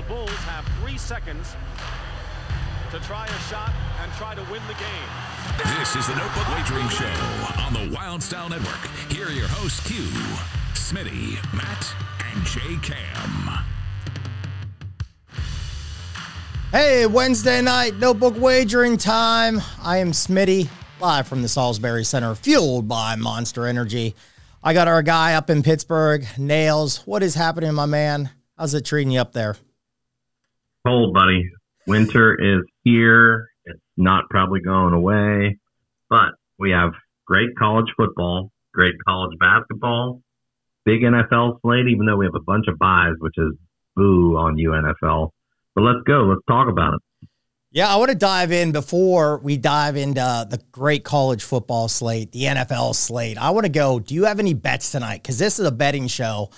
The Bulls have three seconds to try a shot and try to win the game. This is the Notebook Wagering Show on the Wylde Style Network. Here are your hosts, Q, Smitty, Matt, and J Cam. Hey, Wednesday night, notebook wagering time. I am Smitty, live from the Salisbury Center, fueled by Monster Energy. I got our guy up in Pittsburgh, Nails. What is happening, my man? How's it treating you up there? Cold, buddy. Winter is here. It's not probably going away, but we have great college football, great college basketball, big NFL slate, even though we have a bunch of byes, which is boo on UNFL. But let's go. Let's talk about it. Yeah, I want to dive in before we dive into the great college football slate, the NFL slate. I want to go. Do you have any bets tonight? Because this is a betting show.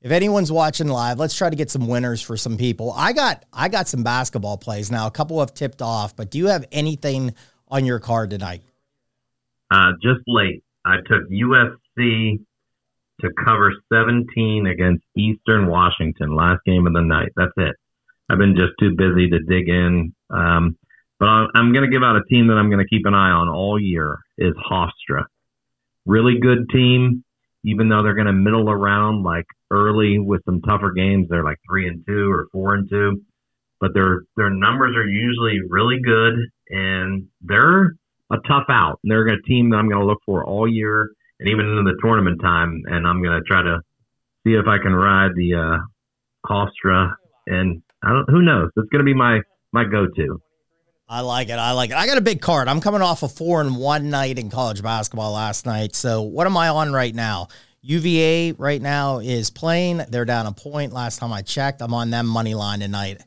If anyone's watching live, let's try to get some winners for some people. I got I got some basketball plays now. A couple have tipped off, but do you have anything on your card tonight? Uh, just late. I took USC to cover 17 against Eastern Washington last game of the night. That's it. I've been just too busy to dig in. Um, but I'm going to give out a team that I'm going to keep an eye on all year is Hofstra. Really good team, even though they're going to middle around like early with some tougher games. They're like three and two or four and two, but their their numbers are usually really good, and they're a tough out. And they're a team that I'm going to look for all year and even into the tournament time. And I'm going to try to see if I can ride the uh, Hofstra and I don't. Who knows? It's going to be my my go to. I like it. I like it. I got a big card. I'm coming off a four and one night in college basketball last night. So what am I on right now? UVA right now is playing. They're down a point. Last time I checked, I'm on them money line tonight.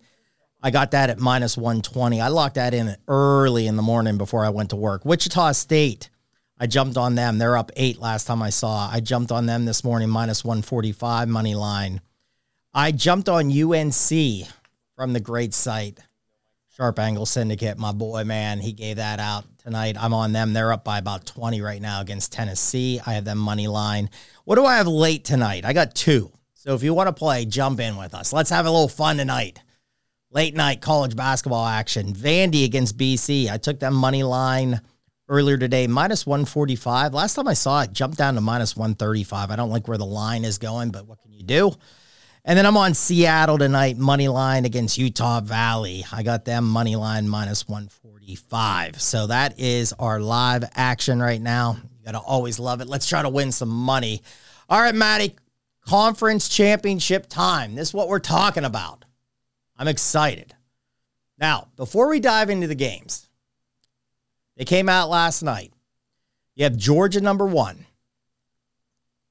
I got that at minus 120. I locked that in early in the morning before I went to work. Wichita State, I jumped on them. They're up eight last time I saw. I jumped on them this morning, minus 145 money line. I jumped on UNC from the great site, Sharp Angle Syndicate. My boy, man, he gave that out tonight. I'm on them. They're up by about 20 right now against Tennessee. I have them money line. What do I have late tonight? I got two. So if you want to play, jump in with us. Let's have a little fun tonight. Late night college basketball action. Vandy against BC. I took them money line earlier today, minus 145. Last time I saw it, jumped down to minus 135. I don't like where the line is going, but what can you do? And then I'm on Seattle tonight, money line against Utah Valley. I got them money line minus 145. So that is our live action right now. You got to always love it. Let's try to win some money. All right, Maddie, conference championship time. This is what we're talking about. I'm excited. Now, before we dive into the games, they came out last night. You have Georgia number one,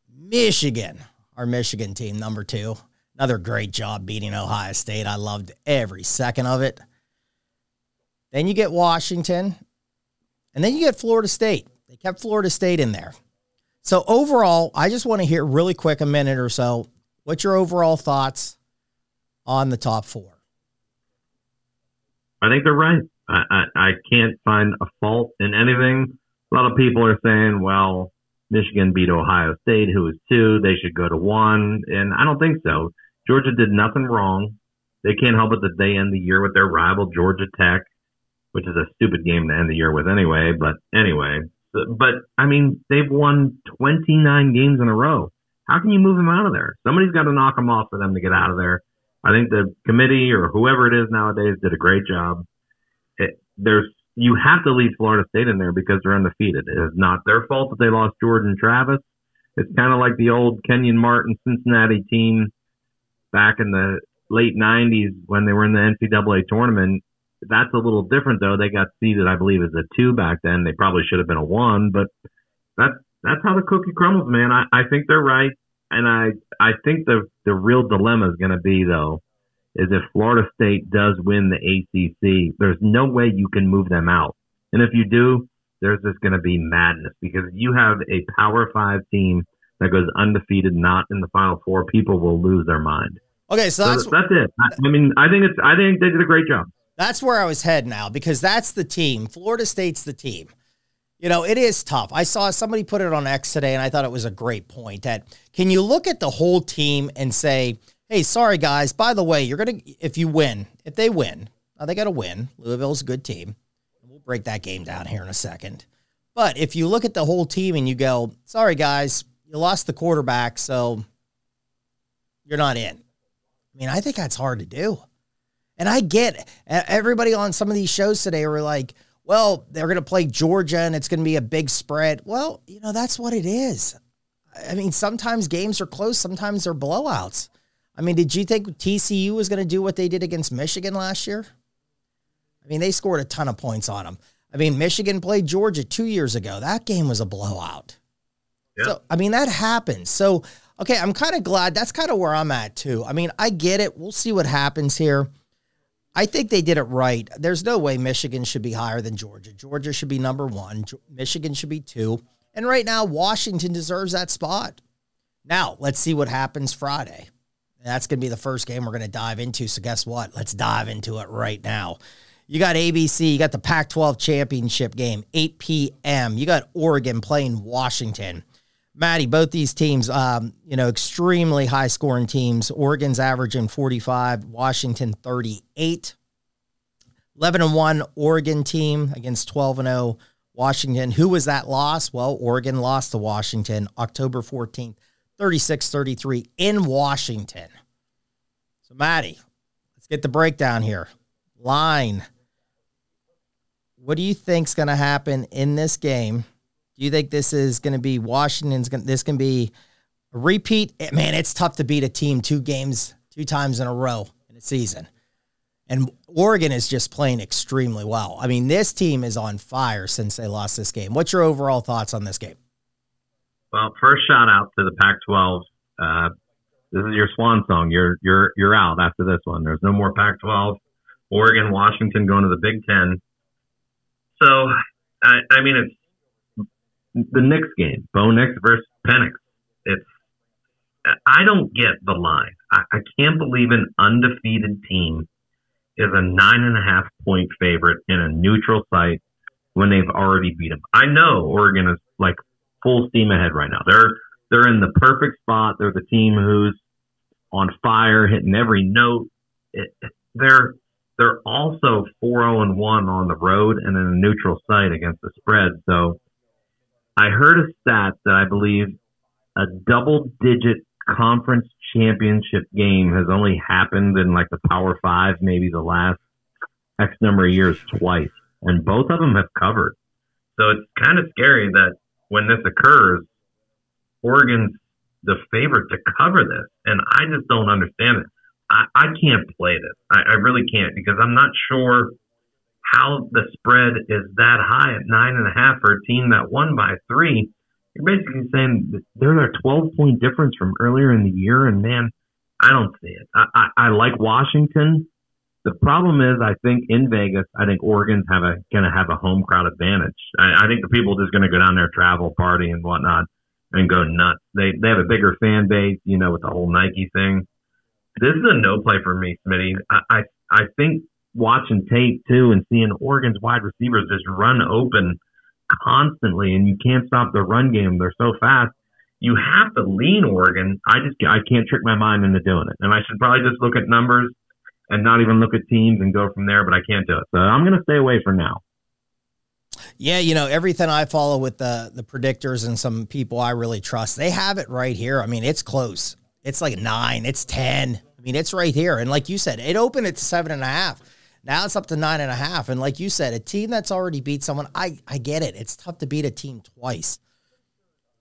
Michigan, our Michigan team number two, Another great job beating Ohio State. I loved every second of it. Then you get Washington, and then you get Florida State. They kept Florida State in there. So overall, I just want to hear really quick, a minute or so, what's your overall thoughts on the top four? I think they're right. I, I, I can't find a fault in anything. A lot of people are saying, well, Michigan beat Ohio State, who is two. They should go to one. And I don't think so. Georgia did nothing wrong. They can't help it that they end the year with their rival Georgia Tech, which is a stupid game to end the year with anyway. But anyway, but I mean, they've won 29 games in a row. How can you move them out of there? Somebody's got to knock them off for them to get out of there. I think the committee or whoever it is nowadays did a great job. It, there's you have to leave Florida State in there because they're undefeated. It is not their fault that they lost Jordan Travis. It's kind of like the old Kenyon Martin Cincinnati team back in the late 90s when they were in the NCAA tournament. That's a little different though. They got seeded, I believe, as a two back then. They probably should have been a one, but that's that's how the cookie crumbles, man. I, I think they're right, and I I think the the real dilemma is going to be though is if Florida State does win the ACC, there's no way you can move them out, and if you do, there's just going to be madness because you have a Power Five team that goes undefeated, not in the Final Four, people will lose their mind. Okay, so that's so that's it. I, I mean, I think it's I think they did a great job. That's where I was heading now because that's the team. Florida State's the team. You know, it is tough. I saw somebody put it on X today, and I thought it was a great point. That can you look at the whole team and say, hey, sorry guys. By the way, you're gonna if you win, if they win, now they got to win. Louisville's a good team. We'll break that game down here in a second. But if you look at the whole team and you go, sorry guys, you lost the quarterback, so you're not in. I mean, I think that's hard to do. And I get everybody on some of these shows today were like, well, they're going to play Georgia and it's going to be a big spread. Well, you know, that's what it is. I mean, sometimes games are close, sometimes they're blowouts. I mean, did you think TCU was going to do what they did against Michigan last year? I mean, they scored a ton of points on them. I mean, Michigan played Georgia two years ago. That game was a blowout. So, I mean, that happens. So, okay, I'm kind of glad. That's kind of where I'm at, too. I mean, I get it. We'll see what happens here. I think they did it right. There's no way Michigan should be higher than Georgia. Georgia should be number one. Michigan should be two. And right now, Washington deserves that spot. Now, let's see what happens Friday. That's going to be the first game we're going to dive into. So, guess what? Let's dive into it right now. You got ABC, you got the Pac 12 championship game, 8 p.m. You got Oregon playing Washington. Maddie, both these teams, um, you know, extremely high scoring teams. Oregon's averaging 45, Washington 38. 11 and 1 Oregon team against 12 and 0 Washington. Who was that loss? Well, Oregon lost to Washington October 14th, 36 33 in Washington. So, Maddie, let's get the breakdown here. Line what do you think's going to happen in this game? Do you think this is going to be Washington's going this can be a repeat? Eh, man, it's tough to beat a team two games two times in a row in a season. And Oregon is just playing extremely well. I mean, this team is on fire since they lost this game. What's your overall thoughts on this game? Well, first shout out to the Pac-12. Uh, this is your swan song. You're you're you're out after this one. There's no more Pac-12. Oregon, Washington going to the Big Ten. So, I, I mean, it's the Nix game, Bo Nix versus Penix. It's I don't get the line. I, I can't believe an undefeated team is a nine and a half point favorite in a neutral site when they've already beat them. I know Oregon is like full steam ahead right now. They're they're in the perfect spot. They're the team who's on fire, hitting every note. It, they're they're also 4 and 1 on the road and in a neutral site against the spread. So I heard a stat that I believe a double digit conference championship game has only happened in like the Power Five, maybe the last X number of years twice. And both of them have covered. So it's kind of scary that when this occurs, Oregon's the favorite to cover this. And I just don't understand it. I, I can't play this. I, I really can't because I'm not sure how the spread is that high at nine and a half for a team that won by three. You're basically saying there's a 12 point difference from earlier in the year, and man, I don't see it. I, I, I like Washington. The problem is, I think in Vegas, I think Oregon's have a going to have a home crowd advantage. I, I think the people just going to go down there, travel, party, and whatnot, and go nuts. They they have a bigger fan base, you know, with the whole Nike thing this is a no play for me, Smitty. I, I I think watching tape too and seeing Oregon's wide receivers just run open constantly, and you can't stop the run game. They're so fast. You have to lean Oregon. I just I can't trick my mind into doing it, and I should probably just look at numbers and not even look at teams and go from there. But I can't do it, so I'm going to stay away for now. Yeah, you know everything I follow with the the predictors and some people I really trust. They have it right here. I mean, it's close. It's like nine. It's ten. I mean, it's right here. And like you said, it opened at seven and a half. Now it's up to nine and a half. And like you said, a team that's already beat someone, I, I get it. It's tough to beat a team twice.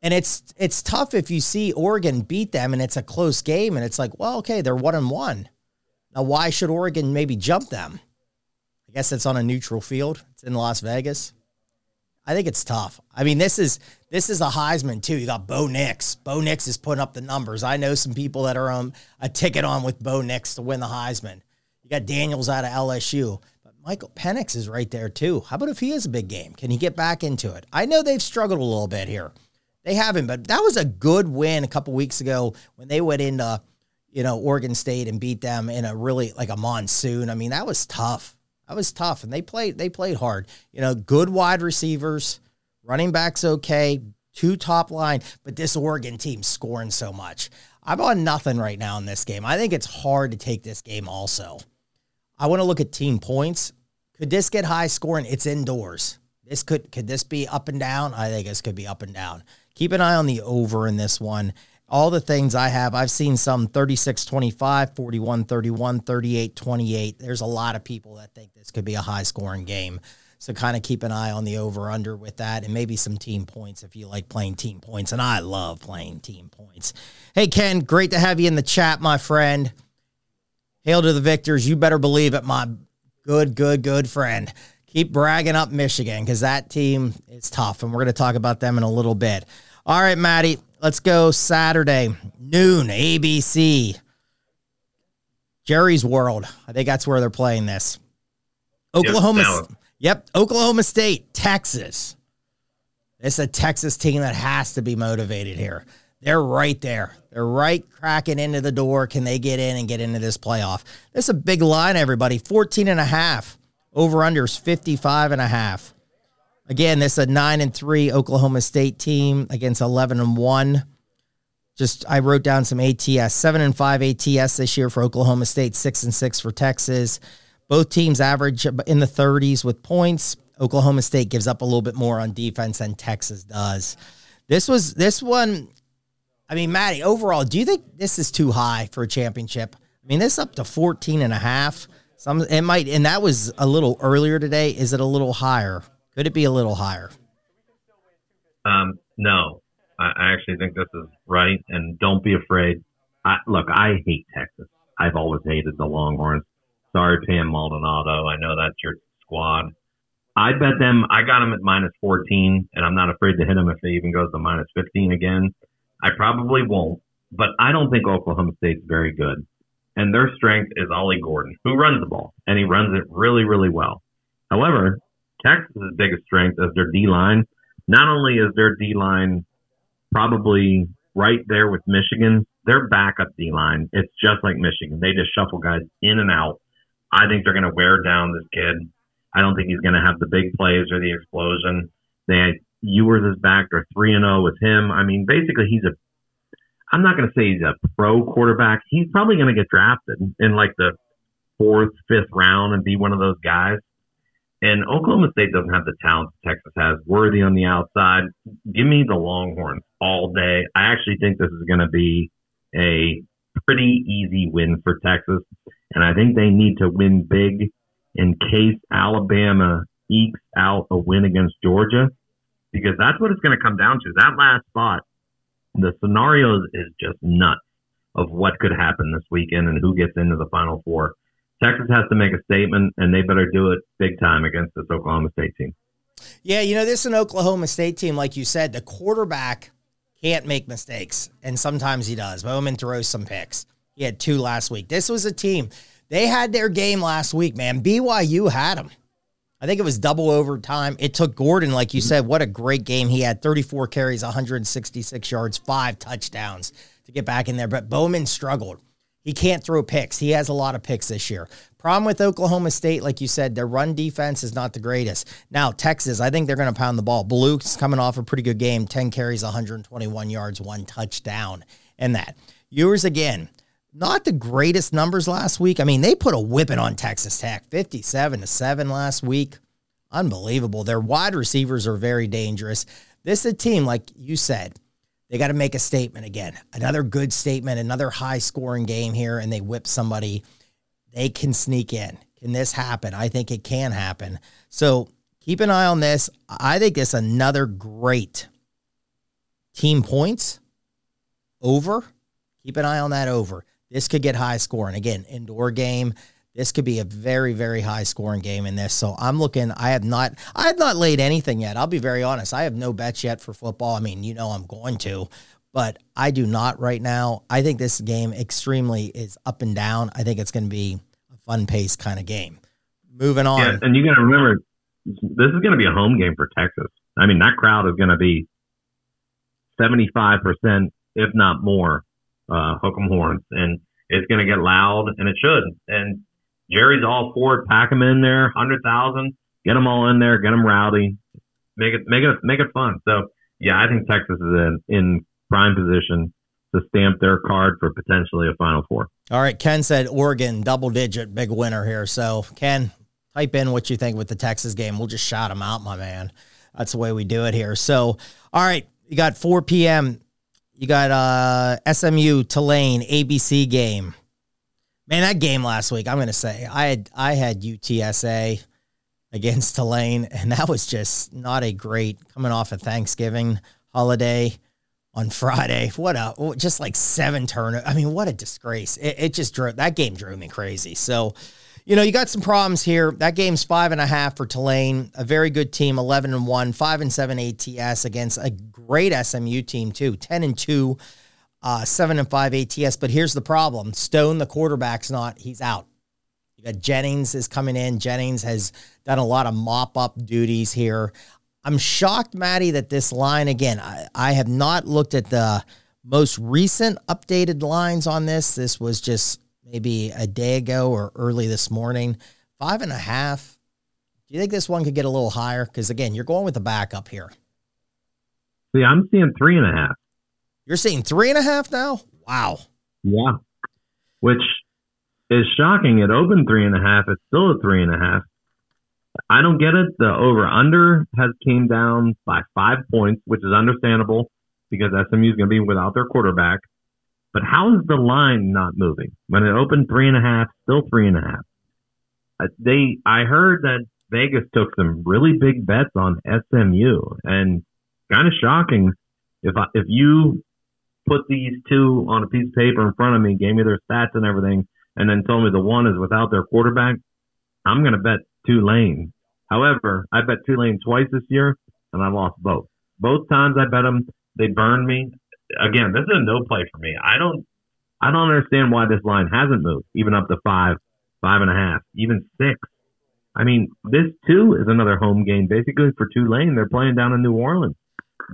And it's it's tough if you see Oregon beat them and it's a close game and it's like, well, okay, they're one and one. Now, why should Oregon maybe jump them? I guess it's on a neutral field. It's in Las Vegas. I think it's tough. I mean, this is this is a Heisman too. You got Bo Nix. Bo Nix is putting up the numbers. I know some people that are um a ticket on with Bo Nix to win the Heisman. You got Daniels out of LSU, but Michael Penix is right there too. How about if he is a big game? Can he get back into it? I know they've struggled a little bit here. They haven't, but that was a good win a couple weeks ago when they went into you know Oregon State and beat them in a really like a monsoon. I mean, that was tough. That was tough, and they played they played hard. You know, good wide receivers, running backs okay, two top line, but this Oregon team scoring so much. I'm on nothing right now in this game. I think it's hard to take this game also. I want to look at team points. Could this get high scoring? It's indoors. This could could this be up and down? I think this could be up and down. Keep an eye on the over in this one. All the things I have, I've seen some 36 25, 41 31, 38 28. There's a lot of people that think this could be a high scoring game. So kind of keep an eye on the over under with that and maybe some team points if you like playing team points. And I love playing team points. Hey, Ken, great to have you in the chat, my friend. Hail to the victors. You better believe it, my good, good, good friend. Keep bragging up Michigan because that team is tough. And we're going to talk about them in a little bit. All right, Maddie, let's go Saturday, noon, ABC. Jerry's World. I think that's where they're playing this. Oklahoma. Yep, Yep, Oklahoma State, Texas. It's a Texas team that has to be motivated here. They're right there. They're right cracking into the door. Can they get in and get into this playoff? This is a big line, everybody. 14 and a half. Over unders 55 and a half. Again, this is a 9 and 3 Oklahoma State team against 11 and 1. Just I wrote down some ATS. 7 and 5 ATS this year for Oklahoma State, 6 and 6 for Texas. Both teams average in the 30s with points. Oklahoma State gives up a little bit more on defense than Texas does. This was this one. I mean, Maddie, overall, do you think this is too high for a championship? I mean, this up to 14 and a half. Some it might, and that was a little earlier today. Is it a little higher? Could it be a little higher? Um, no, I, actually think this is right. And don't be afraid. I, look, I hate Texas. I've always hated the Longhorns. Sorry, Pam Maldonado. I know that's your squad. I bet them. I got them at minus 14, and I'm not afraid to hit them if they even goes to minus 15 again. I probably won't, but I don't think Oklahoma State's very good. And their strength is Ollie Gordon, who runs the ball, and he runs it really, really well. However, Texas's biggest strength is their D line. Not only is their D line probably right there with Michigan, their backup D line, it's just like Michigan. They just shuffle guys in and out I think they're going to wear down this kid. I don't think he's going to have the big plays or the explosion. They Ewers is back. They're three and zero oh with him. I mean, basically, he's a. I'm not going to say he's a pro quarterback. He's probably going to get drafted in like the fourth, fifth round and be one of those guys. And Oklahoma State doesn't have the talent that Texas has. Worthy on the outside. Give me the Longhorns all day. I actually think this is going to be a pretty easy win for Texas. And I think they need to win big in case Alabama ekes out a win against Georgia, because that's what it's going to come down to. That last spot, the scenarios is just nuts of what could happen this weekend and who gets into the Final Four. Texas has to make a statement, and they better do it big time against this Oklahoma State team. Yeah, you know, this is an Oklahoma State team, like you said, the quarterback can't make mistakes, and sometimes he does. Bowman throws some picks. He had two last week. This was a team. They had their game last week, man. BYU had them. I think it was double overtime. It took Gordon, like you mm-hmm. said, what a great game. He had 34 carries, 166 yards, five touchdowns to get back in there. But Bowman struggled. He can't throw picks. He has a lot of picks this year. Problem with Oklahoma State, like you said, their run defense is not the greatest. Now, Texas, I think they're going to pound the ball. Bluke's coming off a pretty good game 10 carries, 121 yards, one touchdown, and that. Ewers again, not the greatest numbers last week. I mean, they put a whipping on Texas Tech, 57 to 7 last week. Unbelievable. Their wide receivers are very dangerous. This is a team, like you said, they got to make a statement again. Another good statement, another high scoring game here, and they whip somebody. They can sneak in. Can this happen? I think it can happen. So keep an eye on this. I think it's another great team points over. Keep an eye on that over. This could get high scoring. Again, indoor game. This could be a very, very high scoring game in this. So I'm looking. I have not. I have not laid anything yet. I'll be very honest. I have no bets yet for football. I mean, you know, I'm going to, but I do not right now. I think this game extremely is up and down. I think it's going to be a fun pace kind of game. Moving on. Yeah, and you got to remember, this is going to be a home game for Texas. I mean, that crowd is going to be 75%, if not more, uh, hook 'em horns, and it's going to get loud, and it should. And Jerry's all for it. Pack them in there, hundred thousand, get them all in there, get them rowdy, make it make it make it fun. So yeah, I think Texas is in in prime position to stamp their card for potentially a Final Four. All right, Ken said Oregon double digit big winner here. So Ken, type in what you think with the Texas game. We'll just shout them out, my man. That's the way we do it here. So all right, you got 4 p.m. You got uh, SMU Tulane ABC game. Man, that game last week, I'm gonna say I had I had UTSA against Tulane, and that was just not a great coming off of Thanksgiving holiday on Friday. What a just like seven turn. I mean, what a disgrace! It, it just drove that game drove me crazy. So, you know, you got some problems here. That game's five and a half for Tulane, a very good team, eleven and one, five and seven ATS against a great SMU team too, ten and two. Uh, seven and five ATS, but here's the problem: Stone, the quarterback's not. He's out. You got Jennings is coming in. Jennings has done a lot of mop up duties here. I'm shocked, Maddie, that this line again. I, I have not looked at the most recent updated lines on this. This was just maybe a day ago or early this morning. Five and a half. Do you think this one could get a little higher? Because again, you're going with the backup here. See, I'm seeing three and a half. You're seeing three and a half now? Wow. Yeah. Which is shocking. It opened three and a half. It's still a three and a half. I don't get it. The over under has came down by five points, which is understandable because SMU is going to be without their quarterback. But how is the line not moving when it opened three and a half, still three and a half? They, I heard that Vegas took some really big bets on SMU, and kind of shocking. If I, if you put these two on a piece of paper in front of me, gave me their stats and everything, and then told me the one is without their quarterback, I'm going to bet Tulane. However, I bet Tulane twice this year, and I lost both. Both times I bet them, they burned me. Again, this is a no play for me. I don't, I don't understand why this line hasn't moved, even up to five, five and a half, even six. I mean, this too is another home game basically for Tulane. They're playing down in New Orleans.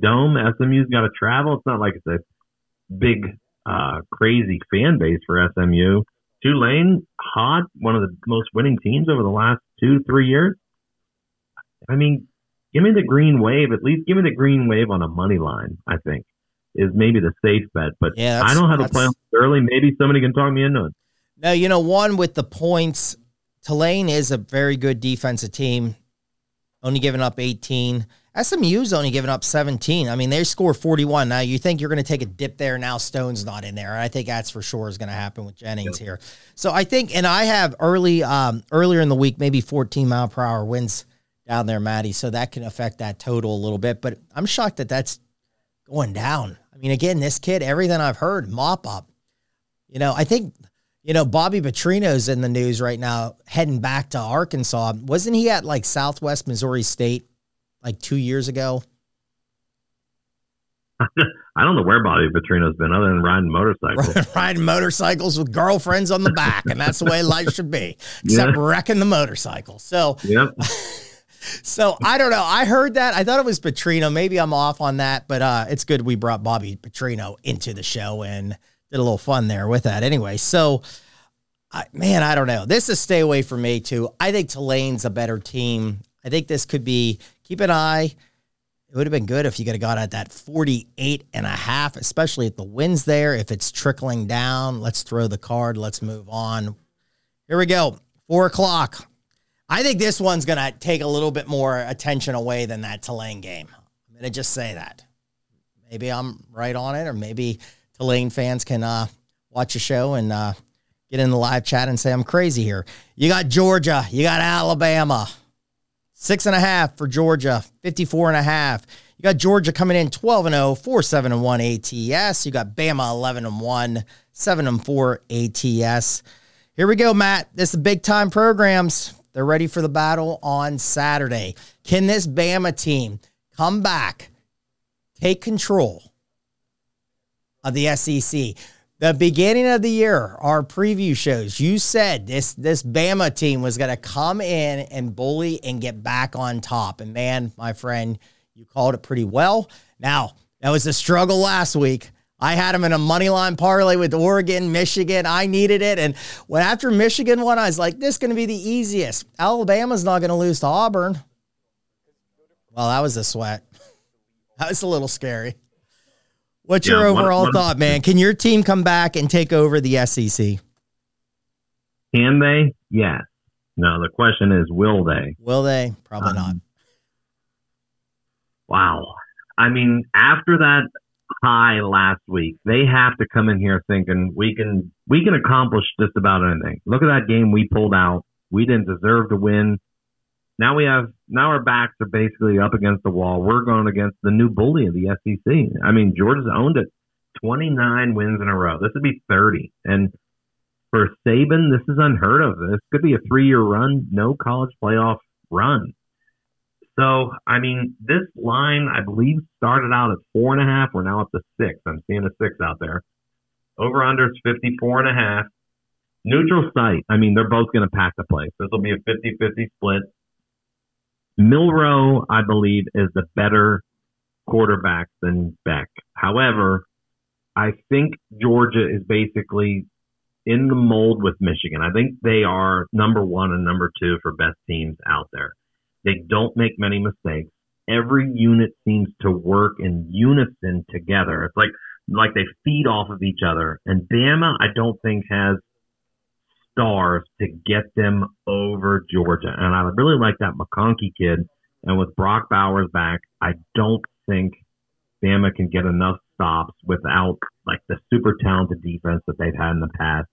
Dome, SMU's got to travel. It's not like it's a big, uh, crazy fan base for SMU. Tulane, hot, one of the most winning teams over the last two, three years. I mean, give me the green wave. At least give me the green wave on a money line. I think is maybe the safe bet. But yeah, I don't have a plan early. Maybe somebody can talk me into it. No, you know, one with the points. Tulane is a very good defensive team. Only giving up 18. SMU's only giving up 17. I mean, they score 41. Now, you think you're going to take a dip there. Now, Stone's not in there. I think that's for sure is going to happen with Jennings here. So I think, and I have early, um, earlier in the week, maybe 14 mile per hour winds down there, Maddie. So that can affect that total a little bit. But I'm shocked that that's going down. I mean, again, this kid, everything I've heard, mop up. You know, I think, you know, Bobby Petrino's in the news right now, heading back to Arkansas. Wasn't he at like Southwest Missouri State? like two years ago? I don't know where Bobby Petrino's been other than riding motorcycles. riding motorcycles with girlfriends on the back, and that's the way life should be, except yeah. wrecking the motorcycle. So, yep. so I don't know. I heard that. I thought it was Petrino. Maybe I'm off on that, but uh, it's good we brought Bobby Petrino into the show and did a little fun there with that. Anyway, so I, man, I don't know. This is stay away from me too. I think Tulane's a better team. I think this could be keep an eye. It would have been good if you could have got at that 48 and a half, especially if the wind's there. If it's trickling down, let's throw the card. Let's move on. Here we go. Four o'clock. I think this one's going to take a little bit more attention away than that Tulane game. I'm going to just say that. Maybe I'm right on it, or maybe Tulane fans can uh, watch the show and uh, get in the live chat and say I'm crazy here. You got Georgia, you got Alabama. Six and a half for Georgia, 54 and a half. You got Georgia coming in 12 and 0, 4 7 and 1 ATS. You got Bama 11 and 1, 7 and 4 ATS. Here we go, Matt. This is big time programs. They're ready for the battle on Saturday. Can this Bama team come back, take control of the SEC? the beginning of the year, our preview shows, you said this this Bama team was going to come in and bully and get back on top. And man, my friend, you called it pretty well. Now, that was a struggle last week. I had them in a money line parlay with Oregon, Michigan. I needed it. And when after Michigan won, I was like, this is going to be the easiest. Alabama's not going to lose to Auburn. Well, that was a sweat. That was a little scary. What's your Yeah, what- overall what- thought, man? Can your team come back and take over the SEC? Can they? Yes. No, the question is, will they? Will they? Probably Um, not. Wow. I mean, after that high last week, they have to come in here thinking we can we can accomplish just about anything. Look at that game we pulled out. We didn't deserve to win. Now we have now our backs are basically up against the wall. We're going against the new bully of the SEC. I mean, Georgia's owned it. 29 wins in a row. This would be 30. And for Saban, this is unheard of. This could be a three-year run, no college playoff run. So, I mean, this line, I believe, started out at four and a half. We're now up to six. I'm seeing a six out there. Over under is 54 and a half. Neutral site. I mean, they're both going to pack the place. This will be a 50 50 split. Milroe, I believe, is the better quarterback than Beck. However, I think Georgia is basically in the mold with Michigan. I think they are number one and number two for best teams out there. They don't make many mistakes. Every unit seems to work in unison together. It's like like they feed off of each other. And Bama, I don't think has stars to get them over Georgia. And I really like that McConkey kid. And with Brock Bowers back, I don't think Bama can get enough stops without like the super talented defense that they've had in the past.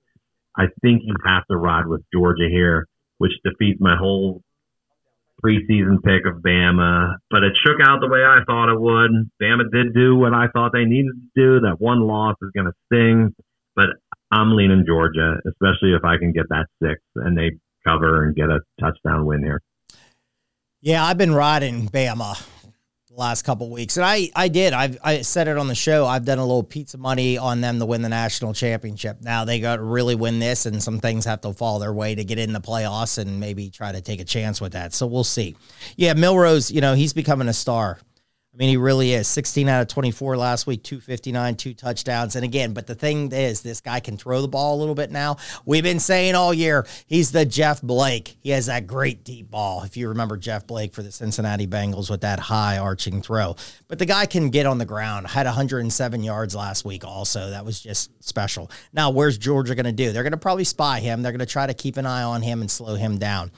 I think you have to ride with Georgia here, which defeats my whole preseason pick of Bama. But it shook out the way I thought it would. Bama did do what I thought they needed to do. That one loss is going to sting, but I'm leaning Georgia, especially if I can get that six and they cover and get a touchdown win here. Yeah, I've been riding Bama the last couple weeks, and I I did. I've I said it on the show. I've done a little pizza money on them to win the national championship. Now they got to really win this, and some things have to fall their way to get in the playoffs and maybe try to take a chance with that. So we'll see. Yeah, Milroe's, you know he's becoming a star. I mean, he really is. 16 out of 24 last week, 259, two touchdowns. And again, but the thing is, this guy can throw the ball a little bit now. We've been saying all year, he's the Jeff Blake. He has that great deep ball. If you remember Jeff Blake for the Cincinnati Bengals with that high arching throw. But the guy can get on the ground. Had 107 yards last week also. That was just special. Now, where's Georgia going to do? They're going to probably spy him. They're going to try to keep an eye on him and slow him down.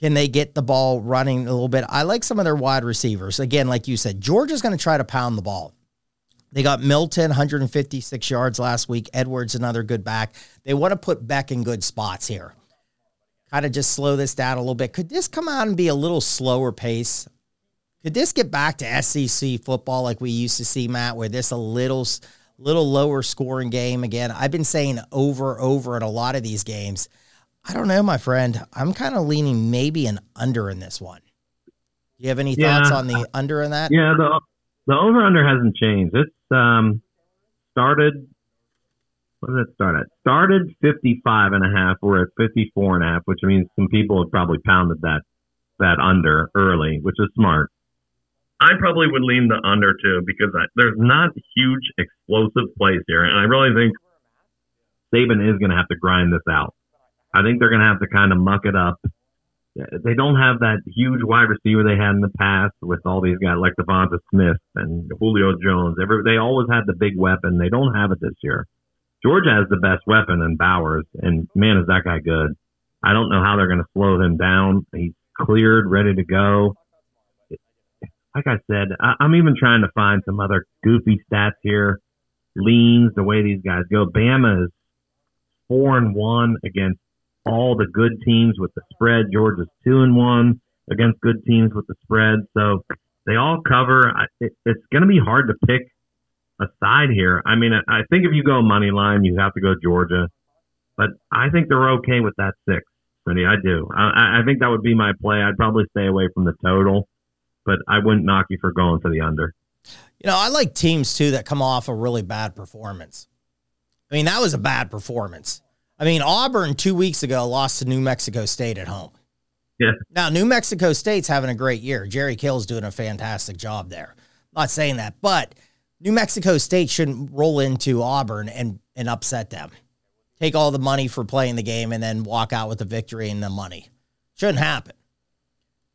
Can they get the ball running a little bit? I like some of their wide receivers. Again, like you said, Georgia's going to try to pound the ball. They got Milton, 156 yards last week. Edwards, another good back. They want to put Beck in good spots here. Kind of just slow this down a little bit. Could this come out and be a little slower pace? Could this get back to SEC football like we used to see, Matt, where this a little little lower scoring game again? I've been saying over over in a lot of these games. I don't know, my friend. I'm kind of leaning maybe an under in this one. Do you have any Yeah. thoughts on the under in that? Yeah, the the over under hasn't changed. It's um started what did it start at? Started 55 and a half. We're at 54 and a half, which means some people have probably pounded that that under early, which is smart. I probably would lean the under too because I, there's not huge explosive plays here, and I really think Saban is going to have to grind this out. I think they're going to have to kind of muck it up. They don't have that huge wide receiver they had in the past with all these guys like Devonta Smith and Julio Jones. Every, they always had the big weapon. They don't have it this year. Georgia has the best weapon in Bowers, and man, is that guy good. I don't know how they're going to slow him down. He's cleared, ready to go. Like I said, I, I'm even trying to find some other goofy stats here. Leans, the way these guys go. Bama is four and one against all the good teams with the spread. Georgia's two and one against good teams with the spread. So they all cover. It, it's going to be hard to pick a side here. I mean, I, think if you go money line, you have to go Georgia, but I think they're okay with that six. Cindy, I do. I, I think that would be my play. I'd probably stay away from the total, but I wouldn't knock you for going for the under. You know, I like teams too that come off a really bad performance. I mean, that was a bad performance. I mean, Auburn two weeks ago lost to New Mexico State at home. Yeah. Now, New Mexico State's having a great year. Jerry Kill's doing a fantastic job there. Not saying that, but New Mexico State shouldn't roll into Auburn and, and upset them. Take all the money for playing the game and then walk out with the victory and the money. Shouldn't happen.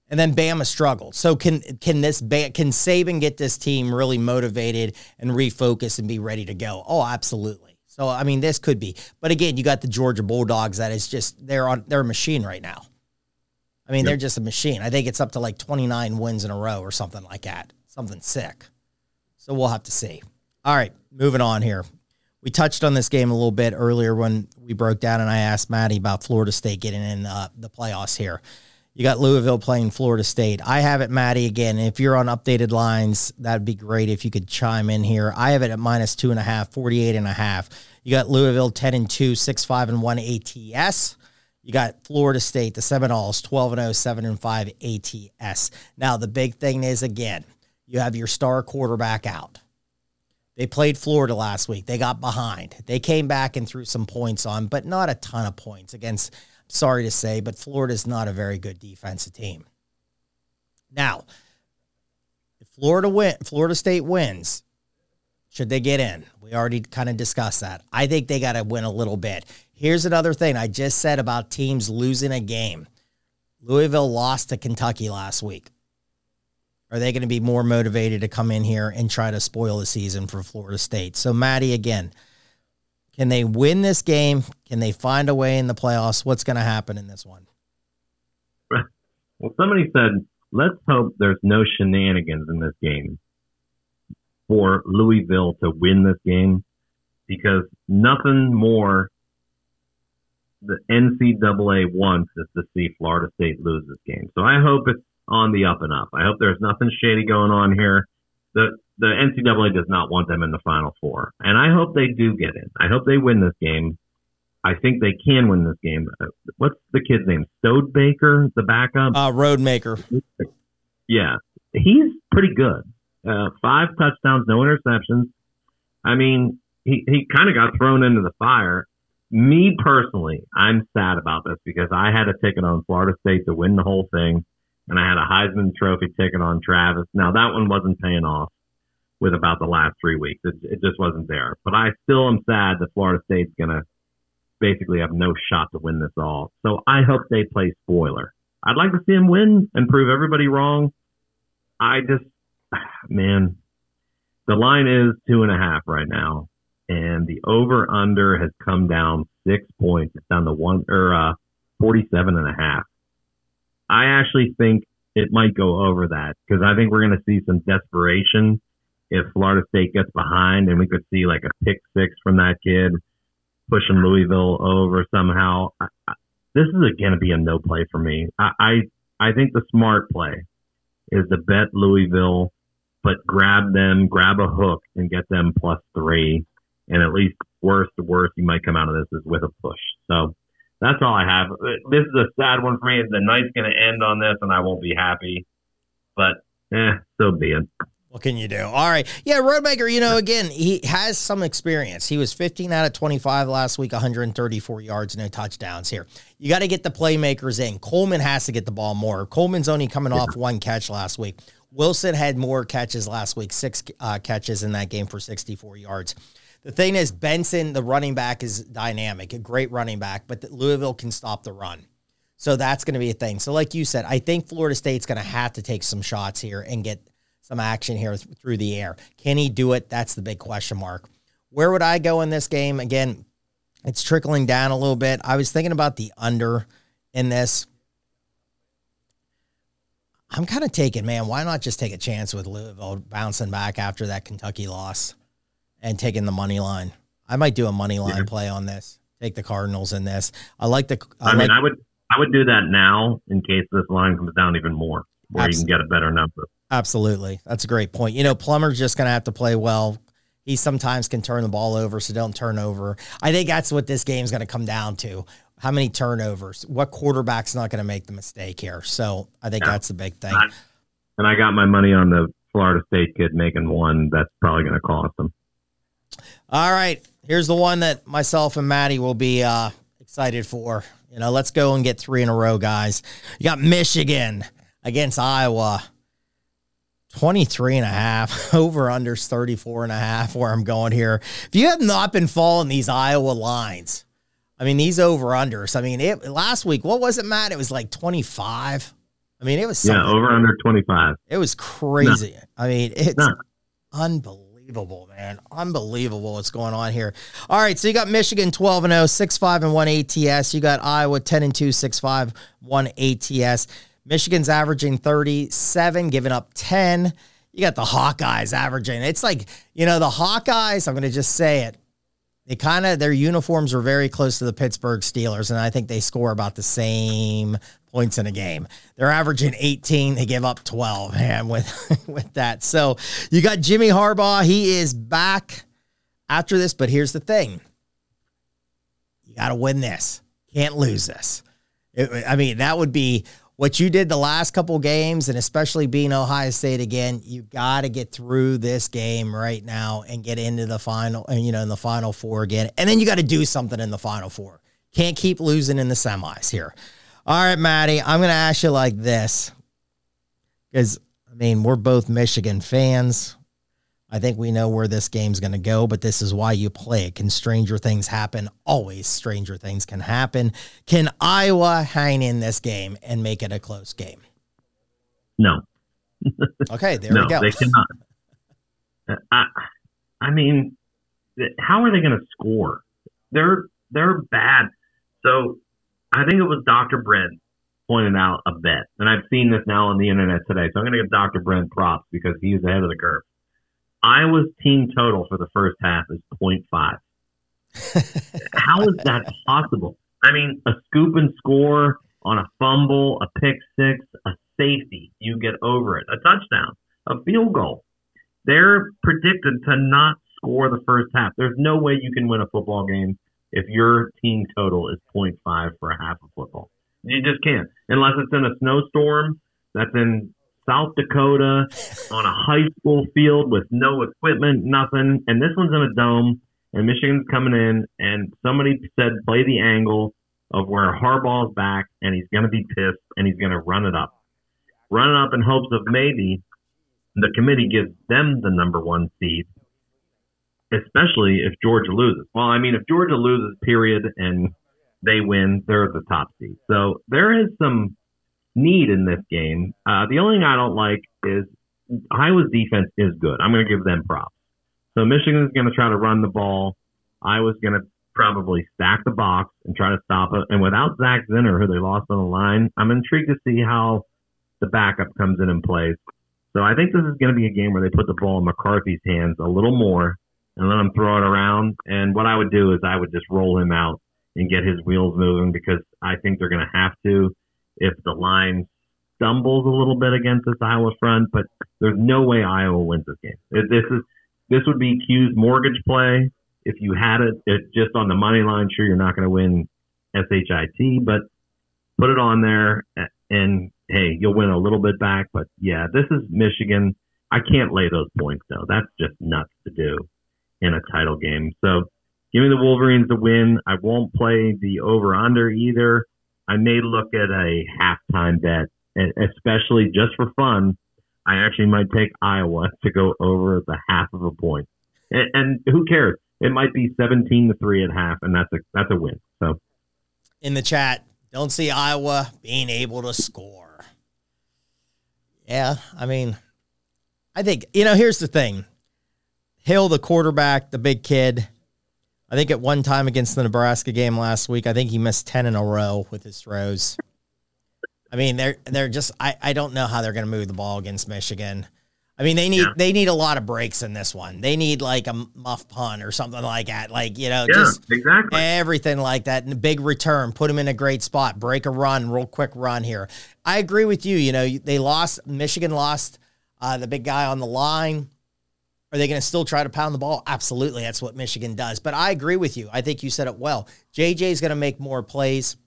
And then Bama struggled. So can can this can Saban get this team really motivated and refocus and be ready to go? Oh, absolutely. So I mean, this could be. But again, you got the Georgia Bulldogs that is just they're on they're a machine right now. I mean, yep. they're just a machine. I think it's up to like 29 wins in a row or something like that. Something sick. So we'll have to see. All right, moving on here. We touched on this game a little bit earlier when we broke down, and I asked Maddie about Florida State getting in uh, the playoffs here. You got Louisville playing Florida State. I have it, Maddie, again. If you're on updated lines, that'd be great if you could chime in here. I have it at minus two and a half, 48 and a half. You got Louisville 10 and 2, 6 5 and 1 ATS. You got Florida State, the Seminoles, 12 and 0, 7 and 5 ATS. Now, the big thing is again, you have your star quarterback out. They played Florida last week. They got behind. They came back and threw some points on, but not a ton of points against, sorry to say, but Florida's not a very good defensive team. Now, if Florida win, Florida State wins, should they get in? We already kind of discussed that. I think they got to win a little bit. Here's another thing I just said about teams losing a game. Louisville lost to Kentucky last week. Are they going to be more motivated to come in here and try to spoil the season for Florida State? So, Maddie, again, can they win this game? Can they find a way in the playoffs? What's going to happen in this one? Well, somebody said, let's hope there's no shenanigans in this game for Louisville to win this game because nothing more the NCAA wants is to see Florida State lose this game. So I hope it's on the up and up. I hope there's nothing shady going on here. The the NCAA does not want them in the Final Four, and I hope they do get in. I hope they win this game. I think they can win this game. Uh, what's the kid's name? Baker, the backup. Uh, Rodemaker. Yeah, he's pretty good. Uh, five touchdowns, no interceptions. I mean, he, he kind of got thrown into the fire. Me personally, I'm sad about this because I had a ticket on Florida State to win the whole thing, and I had a Heisman Trophy ticket on Travis. Now that one wasn't paying off with about the last three weeks. It, it just wasn't there. But I still am sad that Florida State's gonna basically have no shot to win this all. So I hope they play spoiler. I'd like to see them win and prove everybody wrong. I just man, the line is two and a half right now, and the over under has come down six points. It's down to one or uh, 47 and a half. I actually think it might go over that because I think we're going to see some desperation if Florida State gets behind, and we could see like a pick six from that kid pushing Louisville over somehow. I, this is going to be a no play for me. I, I I think the smart play is to bet Louisville but grab them, grab a hook, and get them plus three. And at least worst to worst, you might come out of this is with a push. So that's all I have. This is a sad one for me. The night's going to end on this, and I won't be happy. But eh, so be it. What can you do? All right. Yeah, Rodemaker, you know, again, he has some experience. He was 15 out of 25 last week, 134 yards, no touchdowns here. You got to get the playmakers in. Coleman has to get the ball more. Coleman's only coming off one catch last week. Wilson had more catches last week, six uh, catches in that game for 64 yards. The thing is, Benson, the running back, is dynamic, a great running back, but Louisville can stop the run. So that's going to be a thing. So, like you said, I think Florida State's going to have to take some shots here and get some action here through the air. Can he do it? That's the big question mark. Where would I go in this game? Again, it's trickling down a little bit. I was thinking about the under in this. I'm kind of taking, man, why not just take a chance with Louisville bouncing back after that Kentucky loss and taking the money line? I might do a money line yeah. play on this. Take the Cardinals in this. I like the. I, I mean, like, I would I would do that now in case this line comes down even more, where absolutely. you can get a better number. Absolutely, that's a great point. You know, Plummer's just going to have to play well. He sometimes can turn the ball over, so don't turn over. I think that's what this game's going to come down to how many turnovers? What quarterback's not going to make the mistake here? So I think yeah. that's the big thing. And I got my money on the Florida State kid making one. That's probably going to cost them. All right, here's the one that myself and Maddie will be uh, excited for. You know, let's go and get three in a row, guys. You got Michigan against Iowa. 23 and a half over under 34 and a half where I'm going here. If you have not been following these Iowa lines, I mean, these over unders. I mean, it, last week, what was it, Matt? It was like 25. I mean, it was yeah over under 25. It was crazy. No. I mean, it's no. unbelievable, man. Unbelievable what's going on here. All right, so you got Michigan 12 and 0, 6 5 and 1 ATS. You got Iowa 10 and 2, 6 5, 1 ATS. Michigan's averaging 37, giving up 10. You got the Hawkeyes averaging. It's like, you know, the Hawkeyes, I'm going to just say it. They kind of, their uniforms are very close to the Pittsburgh Steelers, and I think they score about the same points in a game. They're averaging 18. They give up 12, man, with, with that. So you got Jimmy Harbaugh. He is back after this, but here's the thing you got to win this. Can't lose this. It, I mean, that would be what you did the last couple games, and especially being Ohio State again, you got to get through this game right now and get into the final, and you know, in the final four again. And then you got to do something in the final four. Can't keep losing in the semis here. All right, Maddie, I'm going to ask you like this because, I mean, we're both Michigan fans. I think we know where this game's going to go, but this is why you play it. Can stranger things happen? Always stranger things can happen. Can Iowa hang in this game and make it a close game? No. okay, there no, we go. They cannot. I, I mean, how are they going to score? They're they're bad. So I think it was Dr. Brent pointed out a bet, and I've seen this now on the internet today. So I'm going to give Dr. Brent props because he's ahead of the curve. Iowa's team total for the first half is 0.5. How is that possible? I mean, a scoop and score on a fumble, a pick six, a safety, you get over it. A touchdown, a field goal. They're predicted to not score the first half. There's no way you can win a football game if your team total is 0.5 for a half of football. You just can't. Unless it's in a snowstorm that's in South Dakota on a high school field with no equipment, nothing. And this one's in a dome, and Michigan's coming in, and somebody said play the angle of where Harbaugh's back, and he's going to be pissed, and he's going to run it up. Run it up in hopes of maybe the committee gives them the number one seed, especially if Georgia loses. Well, I mean, if Georgia loses, period, and they win, they're the top seed. So there is some need in this game. Uh, the only thing I don't like is Iowa's defense is good. I'm going to give them props. So Michigan is going to try to run the ball. Iowa's going to probably stack the box and try to stop it. And without Zak Zinter, who they lost on the line, I'm intrigued to see how the backup comes in and plays. So I think this is going to be a game where they put the ball in McCarthy's hands a little more and let him throw it around. And what I would do is I would just roll him out and get his wheels moving because I think they're going to have to if the line stumbles a little bit against this Iowa front, but there's no way Iowa wins this game. This is this would be Q's mortgage play. If you had it, it just on the money line, sure you're not going to win SHIT, but put it on there and hey, you'll win a little bit back. But yeah, this is Michigan. I can't lay those points though. That's just nuts to do in a title game. So give me the Wolverines to win. I won't play the over under either. I may look at a halftime bet, especially just for fun. I actually might take Iowa to go over the half of a point, and, and who cares? It might be seventeen to three at half, and that's a that's a win. So, in the chat, don't see Iowa being able to score. Yeah, I mean, I think you know. Here's the thing: Hill, the quarterback, the big kid I think at one time against the Nebraska game last week, I think he missed 10 in a row with his throws. I mean, they're they're just I, I don't know how they're going to move the ball against Michigan. I mean, they need yeah. they need a lot of breaks in this one. They need like a muff punt or something like that. Like you know, yeah, just exactly everything like that. And a big return, put them in a great spot, break a run, real quick run here. I agree with you. You know, they lost. Michigan lost uh, the big guy on the line. Are they going to still try to pound the ball? Absolutely. That's what Michigan does. But I agree with you. I think you said it well. JJ is going to make more plays.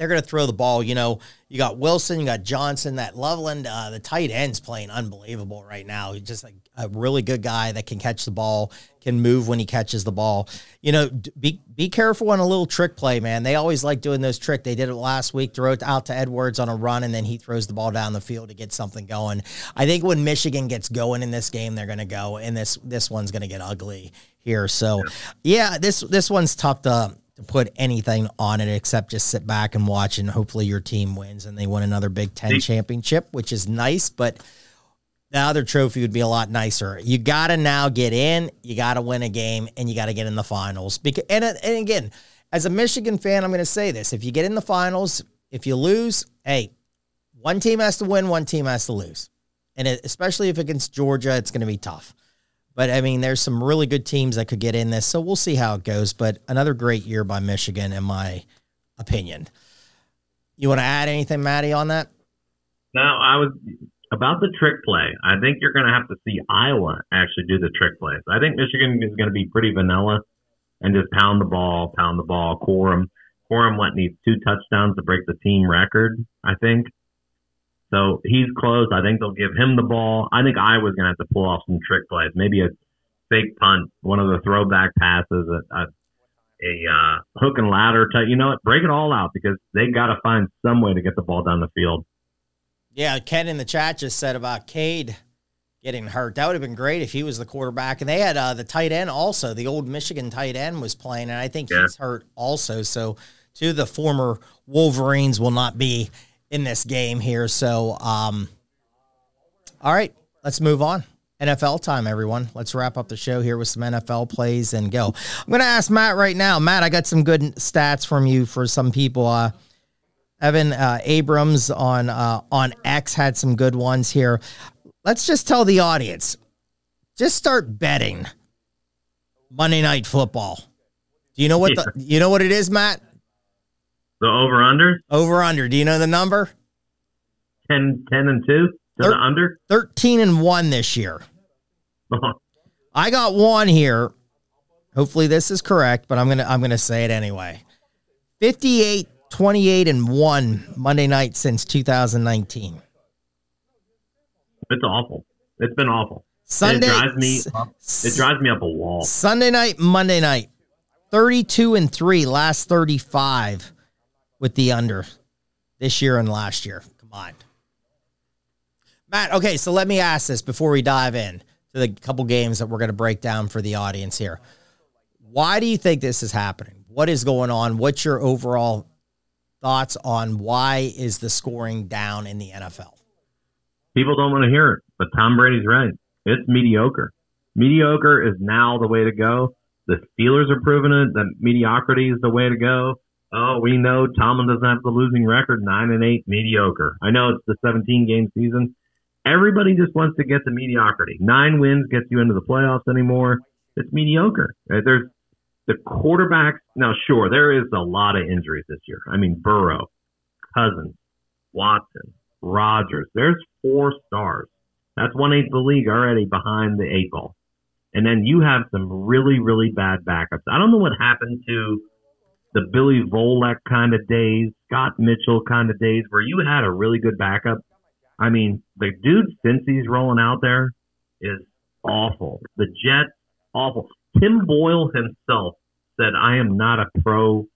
They're going to throw the ball. You know, you got Wilson, you got Johnson, that Loveland, uh, the tight end's playing unbelievable right now. He's just like a really good guy that can catch the ball, can move when he catches the ball. You know, be be careful on a little trick play, man. They always like doing those trick. They did it last week, throw it out to Edwards on a run, and then he throws the ball down the field to get something going. I think when Michigan gets going in this game, they're going to go, and this this one's going to get ugly here. So, yeah, this this one's tough to to put anything on it except just sit back and watch, and hopefully your team wins and they win another Big Ten championship, which is nice. But the other trophy would be a lot nicer. You got to now get in, you got to win a game, and you got to get in the finals. Because and uh, and again, as a Michigan fan, I'm going to say this: if you get in the finals, if you lose, hey, one team has to win, one team has to lose, and it, especially if against Georgia, it's going to be tough. But I mean, there's some really good teams that could get in this, so we'll see how it goes. But another great year by Michigan, in my opinion. You want to add anything, Maddie, on that? No, I was about the trick play. I think you're going to have to see Iowa actually do the trick plays. I think Michigan is going to be pretty vanilla and just pound the ball, pound the ball. Corum, Corum, what needs two touchdowns to break the team record, I think. So he's close. I think they'll give him the ball. I think Iowa's going to have to pull off some trick plays, maybe a fake punt, one of the throwback passes, a, a, a uh, hook and ladder type. You know what? Break it all out because they got to find some way to get the ball down the field. Yeah, Ken in the chat just said about Cade getting hurt. That would have been great if he was the quarterback. And they had uh, the tight end also. The old Michigan tight end was playing, and I think yeah. he's hurt also. So two of the former Wolverines will not be in this game here. So, um, all right, let's move on. NFL time, everyone. Let's wrap up the show here with some NFL plays and go. I'm going to ask Matt right now. Matt, I got some good stats from you for some people. Uh, Evan uh, Abrams on uh, on X had some good ones here. Let's just tell the audience, just start betting Monday Night Football. Do you know what the you know what it is, Matt? The over under? Over under. Do you know the number? 10, 10 and 2 to Thir- the under? 13 and 1 this year. Uh-huh. I got one here. Hopefully this is correct, but I'm going to I'm going to say it anyway. 58 28 and 1 Monday night since 2019. It's awful. It's been awful. Sunday it drives me up, it drives me up a wall. Sunday night, Monday night. 32 and 3 last 35 with the under this year and last year combined. Matt, okay, so let me ask this before we dive in to the couple games that we're going to break down for the audience here. Why do you think this is happening? What is going on? What's your overall thoughts on why is the scoring down in the NFL? People don't want to hear it, but Tom Brady's right. It's mediocre. Mediocre is now the way to go. The Steelers are proving it that mediocrity is the way to go. Oh, we know Tomlin doesn't have the losing record, nine and eight, mediocre. I know it's the 17 game season. Everybody just wants to get to mediocrity. Nine wins gets you into the playoffs anymore. It's mediocre. Uh, there's the quarterbacks. Now, sure, there is a lot of injuries this year. I mean, Burrow, Cousins, Watson, Rodgers. There's four stars. That's one eighth the league already behind the eight ball. And then you have some really, really bad backups. I don't know what happened to the Billy Volek kind of days, Scott Mitchell kind of days, where you had a really good backup. I mean, the dude since he's rolling out there is awful. The Jets, awful. Tim Boyle himself said, "I am not a pro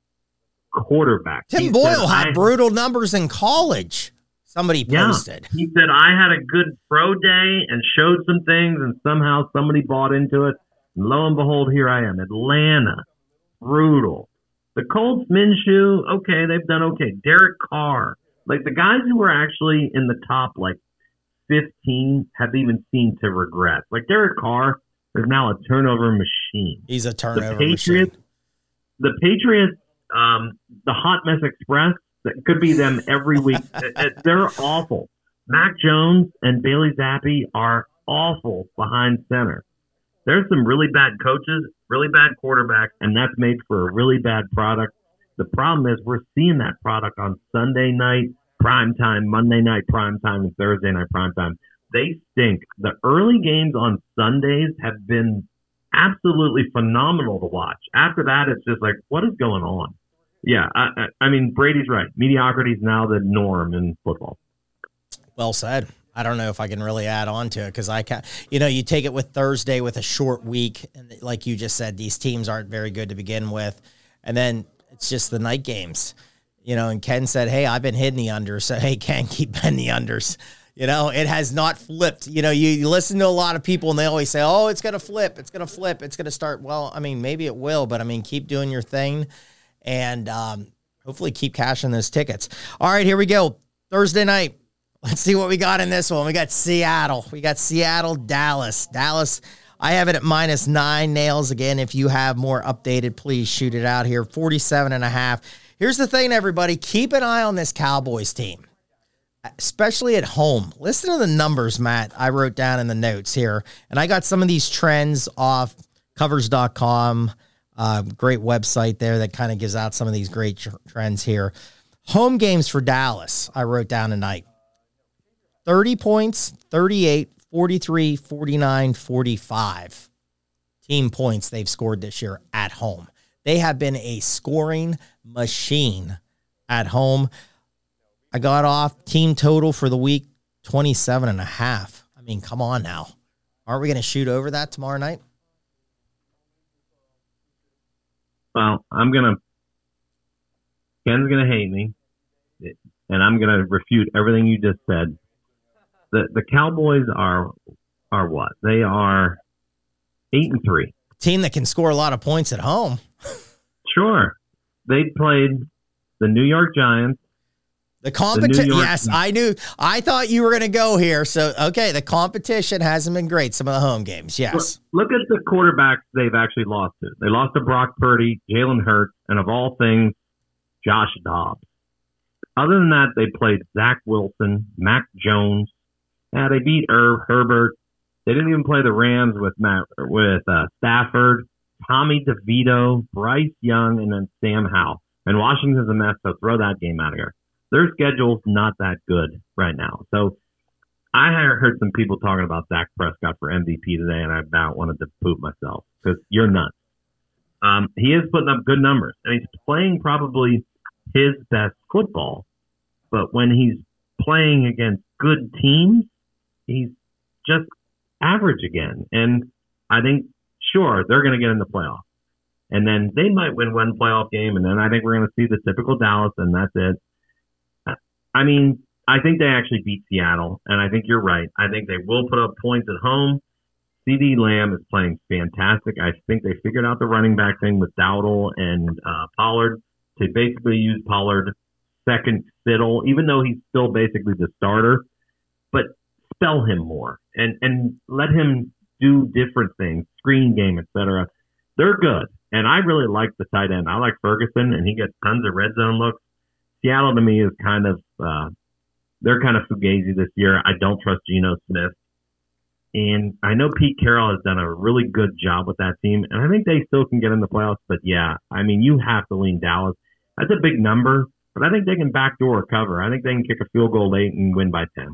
quarterback." Tim he Boyle had brutal numbers in college. Somebody posted. Yeah. He said, "I had a good pro day and showed some things, and somehow somebody bought into it." And lo and behold, here I am, Atlanta, brutal. The Colts, Minshew, okay, they've done okay. Derek Carr, like the guys who were actually in the top like 15 have even seemed to regress. Like Derek Carr is now a turnover machine. He's a turnover the Patriots, machine. The Patriots, um, the Hot Mess Express, that could be them every week. They're awful. Mac Jones and Bailey Zappe are awful behind center. There's some really bad coaches really bad quarterback, and that's made for a really bad product. The problem is we're seeing that product on Sunday night prime time, Monday night prime time, and Thursday night prime time. They stink. The early games on Sundays have been absolutely phenomenal to watch. After that, it's just like, what is going on? Yeah, I, I, I mean, Brady's right. Mediocrity is now the norm in football. Well said. I don't know if I can really add on to it because I can, you know, you take it with Thursday with a short week, and like you just said, these teams aren't very good to begin with, and then it's just the night games, you know. And Ken said, "Hey, I've been hitting the unders, so hey, Ken, keep betting the unders." You know, it has not flipped. You know, you, you listen to a lot of people and they always say, "Oh, it's gonna flip, it's gonna flip, it's gonna start." Well, I mean, maybe it will, but I mean, keep doing your thing. and um, hopefully keep cashing those tickets. All right, here we go. Thursday night. Let's see what we got in this one. We got Seattle. We got Seattle, Dallas. Dallas, I have it at minus nine nails. Again, if you have more updated, please shoot it out here. 47 and a half. Here's the thing, everybody. Keep an eye on this Cowboys team, especially at home. Listen to the numbers, Matt. I wrote down in the notes here. And I got some of these trends off covers.com. Uh, great website there that kind of gives out some of these great tr- trends here. Home games for Dallas, I wrote down tonight 30 points, 38, 43, 49, 45 team points they've scored this year at home. They have been a scoring machine at home. I got off team total for the week 27 and a half. I mean, come on now. Aren't we going to shoot over that tomorrow night? Well, I'm gonna. Ken's gonna hate me, and I'm gonna refute everything you just said. The the Cowboys are are what? They are eight and three. Team that can score a lot of points at home. Sure, they played the New York Giants. The competition, yes, I knew. I thought you were going to go here. So, okay, the competition hasn't been great. Some of the home games, yes. Look at the quarterbacks they've actually lost to. They lost to Brock Purdy, Jalen Hurts, and of all things, Josh Dobbs. Other than that, they played Zach Wilson, Mac Jones. Yeah, they beat Herb Herbert. They didn't even play the Rams with Matt with uh, Stafford, Tommy DeVito, Bryce Young, and then Sam Howell. And Washington's a mess, so throw that game out of here. Their schedule's not that good right now. So I heard some people talking about Dak Prescott for MVP today, and I about wanted to poop myself because you're nuts. Um, he is putting up good numbers, and he's playing probably his best football. But when he's playing against good teams, he's just average again. And I think, sure, they're going to get in the playoffs. And then they might win one playoff game, and then I think we're going to see the typical Dallas, and that's it. I mean, I think they actually beat Seattle, and I think you're right. I think they will put up points at home. CeeDee Lamb is playing fantastic. I think they figured out the running back thing with Dowdle and uh, Pollard to basically use Pollard second fiddle, even though he's still basically the starter. But spell him more and and let him do different things, screen game, etc. They're good, and I really like the tight end. I like Ferguson, and he gets tons of red zone looks. Seattle to me is kind of uh, they're kind of fugazi this year. I don't trust Geno Smith. And I know Pete Carroll has done a really good job with that team, and I think they still can get in the playoffs. But yeah, I mean, you have to lean Dallas. That's a big number, but I think they can backdoor cover. I think they can kick a field goal late and win by 10.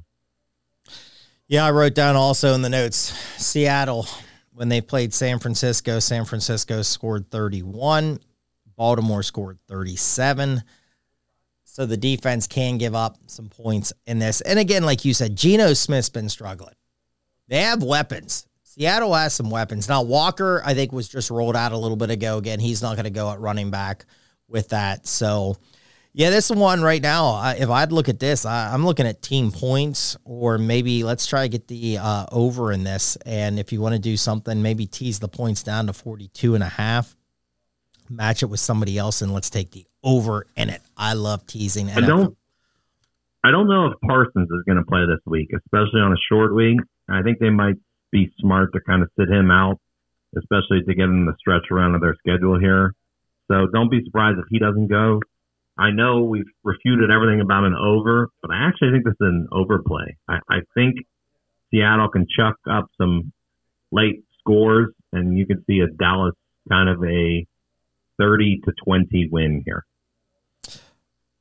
Yeah, I wrote down also in the notes Seattle, when they played San Francisco, San Francisco scored 31, Baltimore scored 37. So the defense can give up some points in this. And again, like you said, Geno Smith's been struggling. They have weapons. Seattle has some weapons. Now, Walker, I think, was just rolled out a little bit ago. Again, he's not going to go at running back with that. So, yeah, this one right now, I, if I'd look at this, I, am looking at team points, or maybe let's try to get the uh, over in this. And if you want to do something, maybe tease the points down to 42 and a half, match it with somebody else, and let's take the over in it. I love teasing. I don't. I don't know if Parsons is going to play this week, especially on a short week. I think they might be smart to kind of sit him out, especially to get him the stretch around of their schedule here. So don't be surprised if he doesn't go. I know we've refuted everything about an over, but I actually think this is an overplay. I, I think Seattle can chuck up some late scores, and you can see a Dallas kind of a 30 to 20 win here.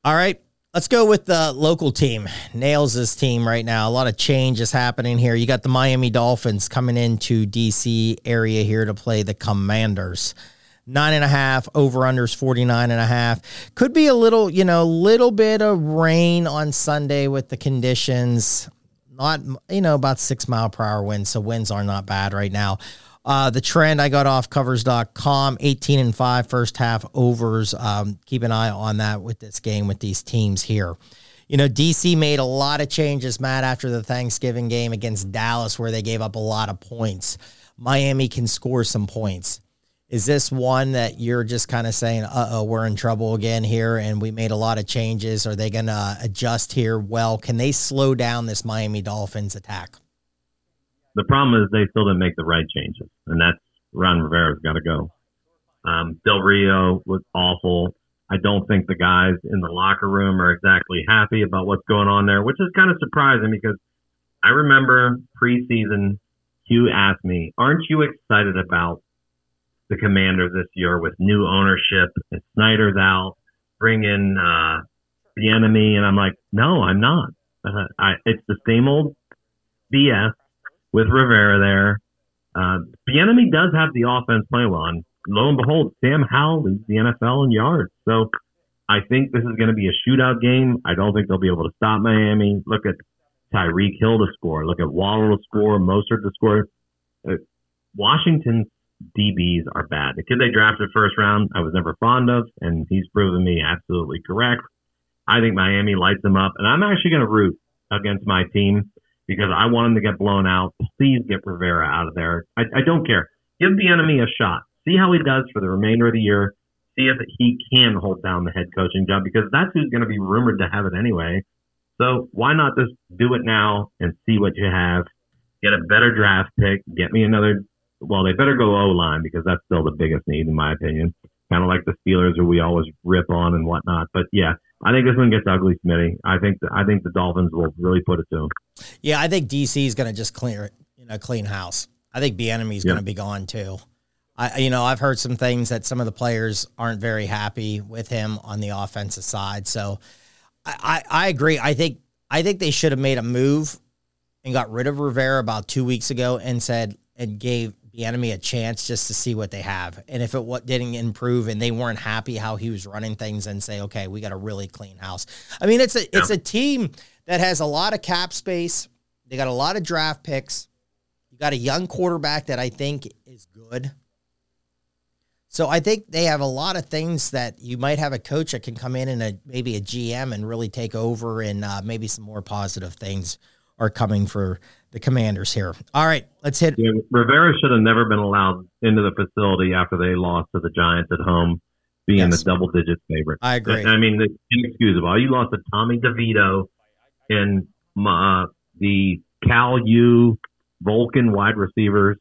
All right. Let's go with the local team. Nails team right now. A lot of change is happening here. You got the Miami Dolphins coming into DC area here to play the Commanders. Nine and a half, over unders 49 and a half. Could be a little, you know, little bit of rain on Sunday with the conditions. Not, you know, about six mile per hour winds. So winds are not bad right now. Uh, the trend I got off covers.com 18 and 5 first half overs. Um, keep an eye on that with this game with these teams here. You know, DC made a lot of changes, Matt, after the Thanksgiving game against Dallas, where they gave up a lot of points. Miami can score some points. Is this one that you're just kind of saying, uh oh, we're in trouble again here and we made a lot of changes? Are they going to adjust here? Well, can they slow down this Miami Dolphins attack? The problem is they still didn't make the right changes, and that's Ron Rivera's got to go. Um, Del Rio was awful. I don't think the guys in the locker room are exactly happy about what's going on there, which is kind of surprising because I remember preseason, Hugh asked me, Aren't you excited about the Commanders this year with new ownership and Snyder's out, bring in uh, Bieniemy, and I'm like, no, I'm not. Uh, I, it's the same old BS with Rivera there. Uh, Bieniemy does have the offense playing well, and lo and behold, Sam Howell leads the NFL in yards. So I think this is going to be a shootout game. I don't think they'll be able to stop Miami. Look at Tyreek Hill to score. Look at Waddle to score. Mostert to score. Uh, Washington's DBs are bad. The kid they drafted first round, I was never fond of, and he's proven me absolutely correct. I think Miami lights them up, and I'm actually going to root against my team because I want them to get blown out. Please get Rivera out of there. I, I don't care. Give Bieniemy a shot. See how he does for the remainder of the year. See if he can hold down the head coaching job because that's who's going to be rumored to have it anyway. So why not just do it now and see what you have? Get a better draft pick. Get me another well, they better go O line because that's still the biggest need in my opinion. Kind of like the Steelers, who we always rip on and whatnot. But yeah, I think this one gets ugly, Smitty. I think the, I think the Dolphins will really put it to them. Yeah, I think DC is going to just clear it, you know, clean house. I think Bieniemy is yeah. going to be gone too. I, you know, I've heard some things that some of the players aren't very happy with him on the offensive side. So, I, I, I agree. I think I think they should have made a move and got rid of Rivera about two weeks ago and said and gave Bieniemy a chance just to see what they have. And if it what didn't improve and they weren't happy how he was running things and say, okay, we got a really clean house. I mean, it's a yeah. it's a team that has a lot of cap space. They got a lot of draft picks. You got a young quarterback that I think is good. So I think they have a lot of things that you might have a coach that can come in and a, maybe a GM and really take over, and uh, maybe some more positive things are coming for the Commanders here. All right, let's hit. Yeah, Rivera should have never been allowed into the facility after they lost to the Giants at home, being yes. the double digit favorite. I agree. I mean, it's inexcusable. You lost to Tommy DeVito and uh, the Cal U Vulcan wide receivers.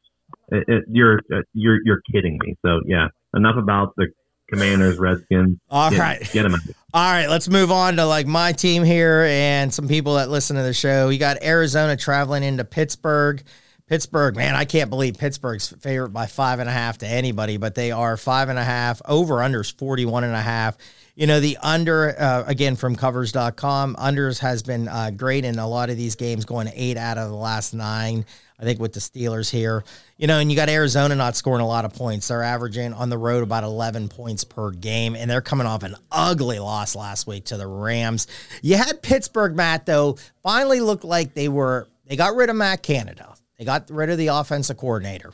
It, it, you're you're you're kidding me. So yeah, enough about the Commanders, Redskins. All get, right, get them out. All right, let's move on to like my team here and some people that listen to the show. You got Arizona traveling into Pittsburgh. Pittsburgh, man, I can't believe Pittsburgh's favorite by five and a half to anybody, but they are five and a half. Over unders 41 and a half. You know, the under, uh, again, from covers.com, unders has been uh, great in a lot of these games, going eight out of the last nine. I think with the Steelers here, you know, and you got Arizona not scoring a lot of points. They're averaging on the road about 11 points per game, and they're coming off an ugly loss last week to the Rams. You had Pittsburgh, Matt, though, finally looked like they were, they got rid of Matt Canada. They got rid of the offensive coordinator.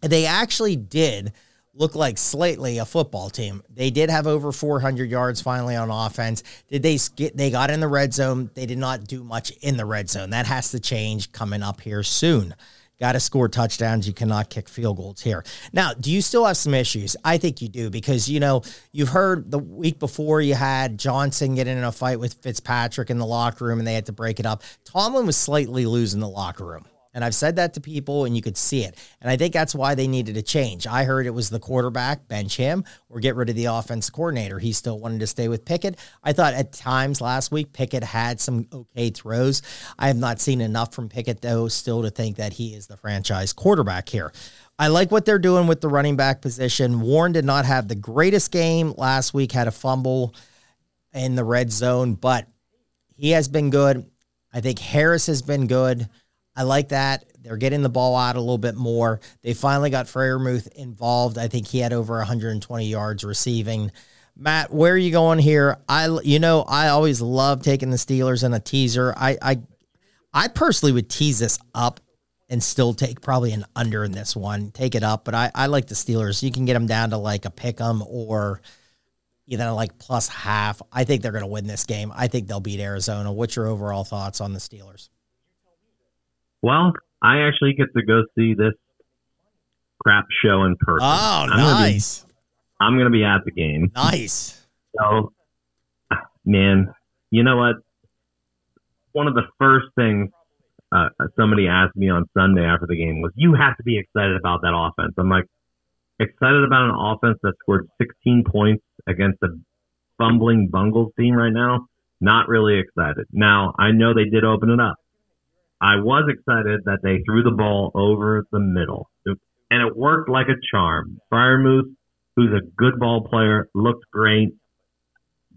They actually did look like slightly a football team. They did have over 400 yards finally on offense. Did they get they got in the red zone? They did not do much in the red zone. That has to change coming up here soon. Got to score touchdowns. You cannot kick field goals here. Now, do you still have some issues? I think you do because, you know, you've heard the week before you had Johnson getting in a fight with Fitzpatrick in the locker room and they had to break it up. Tomlin was slightly losing the locker room. And I've said that to people and you could see it. And I think that's why they needed a change. I heard it was the quarterback, bench him, or get rid of the offense coordinator. He still wanted to stay with Pickett. I thought at times last week Pickett had some okay throws. I have not seen enough from Pickett, though, still to think that he is the franchise quarterback here. I like what they're doing with the running back position. Warren did not have the greatest game last week, had a fumble in the red zone, but he has been good. I think Harris has been good. I like that. They're getting the ball out a little bit more. They finally got Freiermuth involved. I think he had over 120 yards receiving. Matt, where are you going here? I you know I always love taking the Steelers in a teaser. I I I personally would tease this up and still take probably an under in this one. Take it up, but I I like the Steelers. You can get them down to like a pick 'em or either like plus half. I think they're going to win this game. I think they'll beat Arizona. What's your overall thoughts on the Steelers? Well, I actually get to go see this crap show in person. Oh, I'm gonna be- nice. I'm going to be at the game. Nice. So, man, you know what? One of the first things uh, somebody asked me on Sunday after the game was, "You have to be excited about that offense." I'm like, excited about an offense that scored 16 points against a fumbling Bungles team right now. Not really excited. Now I know they did open it up. I was excited that they threw the ball over the middle, and it worked like a charm. Moose, who's a good ball player, looked great.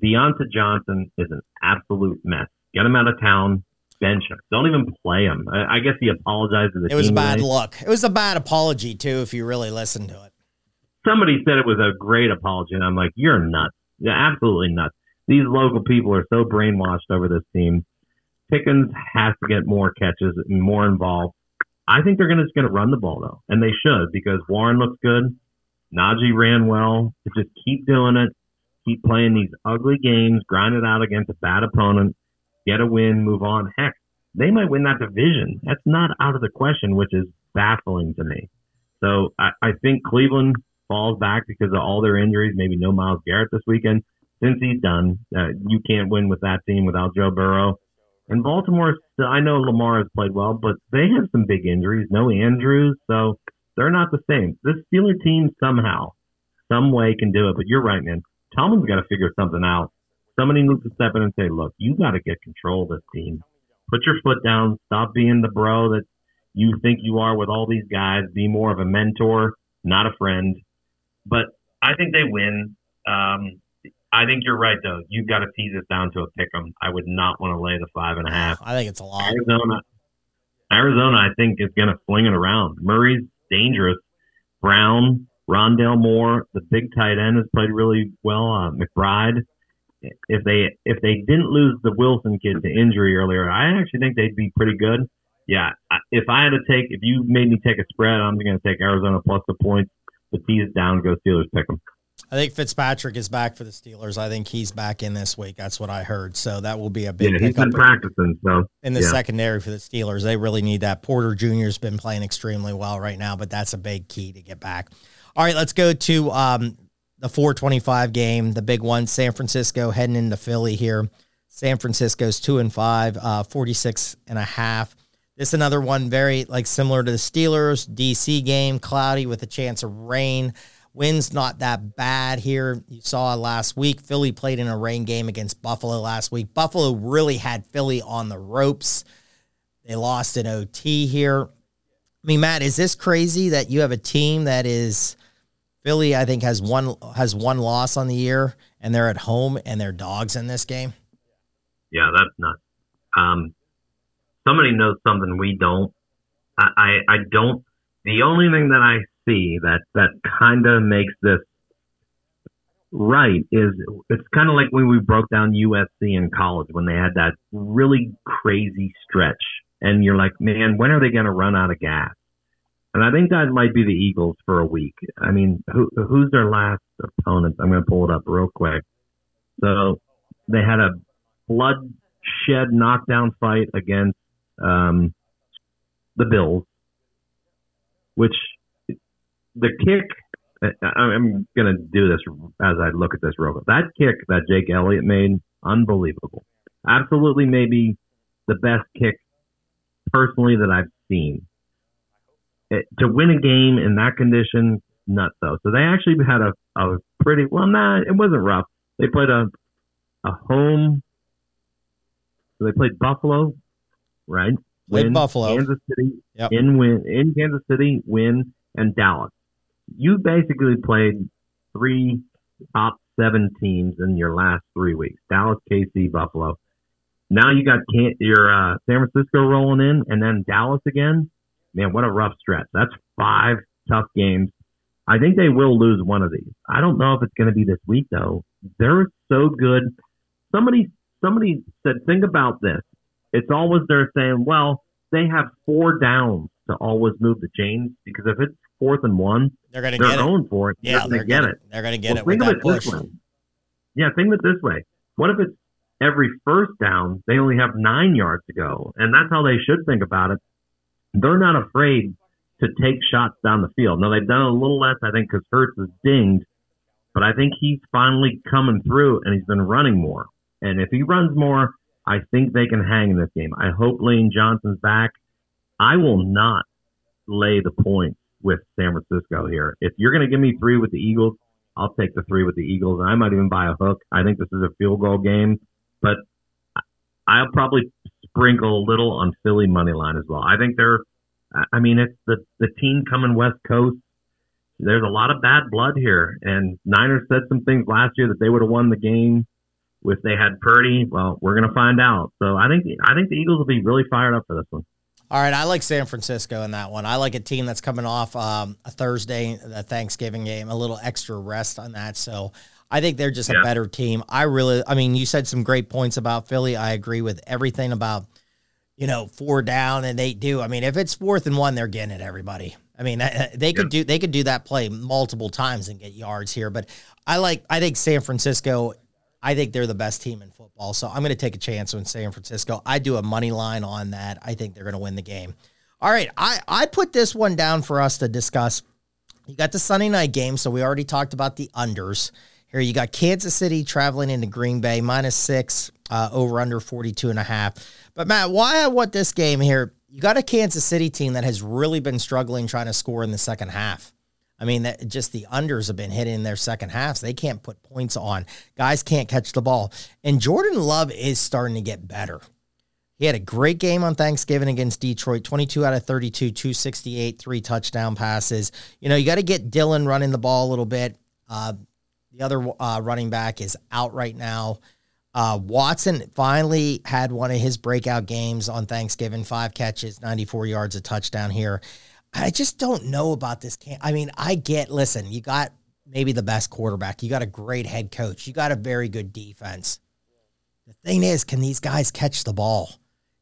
Diontae Johnson is an absolute mess. Get him out of town. Bench him. Don't even play him. I, I guess he apologized to the team. It was bad today. look. It was a bad apology too, if you really listen to it. Somebody said it was a great apology, and I'm like, you're nuts. Yeah, absolutely nuts. These local people are so brainwashed over this team. Pickens has to get more catches and more involved. I think they're gonna, just going to run the ball though, and they should because Warren looks good. Najee ran well. Just keep doing it. Keep playing these ugly games. Grind it out against a bad opponent. Get a win. Move on. Heck, they might win that division. That's not out of the question, which is baffling to me. So I, I think Cleveland falls back because of all their injuries. Maybe no Myles Garrett this weekend. Since he's done, uh, you can't win with that team without Joe Burrow. And Baltimore, I know Lamar has played well, but they have some big injuries. No Andrews, so they're not the same. This Steeler team somehow, some way can do it. But you're right, man. Tomlin's got to figure something out. Somebody needs to step in and say, "Look, you got to get control of this team. Put your foot down. Stop being the bro that you think you are with all these guys. Be more of a mentor, not a friend." But I think they win. Um, I think you're right, though. You've got to tease this down to a pick 'em. I would not want to lay the five and a half. I think it's a lot. Arizona, Arizona, I think is going to fling it around. Murray's dangerous. Brown, Rondale Moore, the big tight end has played really well. Uh, McBride. If they if they didn't lose the Wilson kid to injury earlier, I actually think they'd be pretty good. Yeah, I- if I had to take, if you made me take a spread, I'm going to take Arizona plus the points. Tease it down, go Steelers, pick them. I think Fitzpatrick is back for the Steelers. I think he's back in this week. That's what I heard. So that will be a big Yeah, he's been practicing, so in the yeah. secondary for the Steelers. They really need that. Porter Jr. has been playing extremely well right now, but that's a big key to get back. All right, let's go to um, the 425 game, the big one. San Francisco heading into Philly here. San Francisco's two and five, uh, 46 and a half. This another one very like similar to the Steelers DC game, cloudy with a chance of rain. Wind's not that bad here. You saw last week Philly played in a rain game against Buffalo last week. Buffalo really had Philly on the ropes. They lost in OT here. I mean, Matt, is this crazy that you have a team that is Philly? I think has one has one loss on the year, and they're at home and they're dogs in this game. Yeah, that's nuts. Um, somebody knows something we don't. I, I, I don't. The only thing that I see that that kind of makes this right is it's kind of like when we broke down USC in college when they had that really crazy stretch, and you're like, man, when are they going to run out of gas? And I think that might be the Eagles for a week. I mean, who, who's their last opponent? I'm going to pull it up real quick. So they had a bloodshed knockdown fight against um, the Bills, which the kick. I'm going to do this as I look at this real quick. That kick that Jake Elliott made, unbelievable. Absolutely, maybe the best kick personally that I've seen. It, to win a game in that condition, nuts though. So they actually had a, a pretty well. Nah, it wasn't rough. They played a a home. So they played Buffalo, right? Played Win. Buffalo. Kansas City Yep. in win in Kansas City, win, and Dallas. You basically played three top seven teams in your last three weeks: Dallas, KC, Buffalo. Now you got your uh, San Francisco rolling in, and then Dallas again. Man, what a rough stretch. That's five tough games. I think they will lose one of these. I don't know if it's going to be this week though. They're so good. Somebody somebody said, think about this. It's always they're saying, well, they have four downs to always move the chains because if it's fourth and one, They're going to they're get it. for it. Yeah, they're they're going to get it. They're going to get Well, it with think of that it push. this way. Yeah, think of it this way. What if it's every first down, they only have nine yards to go? And that's how they should think about it. They're not afraid to take shots down the field. Now they've done a little less, I think, because Hurts is dinged, but I think he's finally coming through and he's been running more. And if he runs more, I think they can hang in this game. I hope Lane Johnson's back. I will not lay the points with San Francisco here. If you're going to give me three with the Eagles, I'll take the three with the Eagles. I might even buy a hook. I think this is a field goal game, but I'll probably sprinkle a little on Philly money line as well. I think they're, I mean, it's the the team coming West Coast. There's a lot of bad blood here, and Niners said some things last year that they would have won the game if they had Purdy. Well, we're to find out. So I think I think the Eagles will be really fired up for this one. All right, I like San Francisco in that one. I like a team that's coming off um, a Thursday, a Thanksgiving game, a little extra rest on that. So I think they're just yeah. a better team. I really, I mean, you said some great points about Philly. I agree with everything about, you know, four down and they do. I mean, if it's fourth and one, they're getting it. Everybody. I mean, they could do they could do that play multiple times and get yards here. But I like, I think San Francisco. I think they're the best team in football. So I'm going to take a chance on San Francisco. I do a money line on that. I think they're going to win the game. All right. I, I put this one down for us to discuss. You got the Sunday night game. So we already talked about the unders. Here you got Kansas City traveling into Green Bay, minus six, uh, over under 42 and a half. But Matt, why I want this game here? You got a Kansas City team that has really been struggling trying to score in the second half. I mean, that just the unders have been hitting in their second halves. They can't put points on. Guys can't catch the ball. And Jordan Love is starting to get better. He had a great game on Thanksgiving against Detroit 22 out of 32, 268, three touchdown passes. You know, you got to get Dylan running the ball a little bit. Uh, the other uh, running back is out right now. Uh, Watson finally had one of his breakout games on Thanksgiving five catches, 94 yards, a touchdown here. I just don't know about this. Camp. I mean, I get, listen, you got maybe the best quarterback, you got a great head coach, you got a very good defense. The thing is, can these guys catch the ball?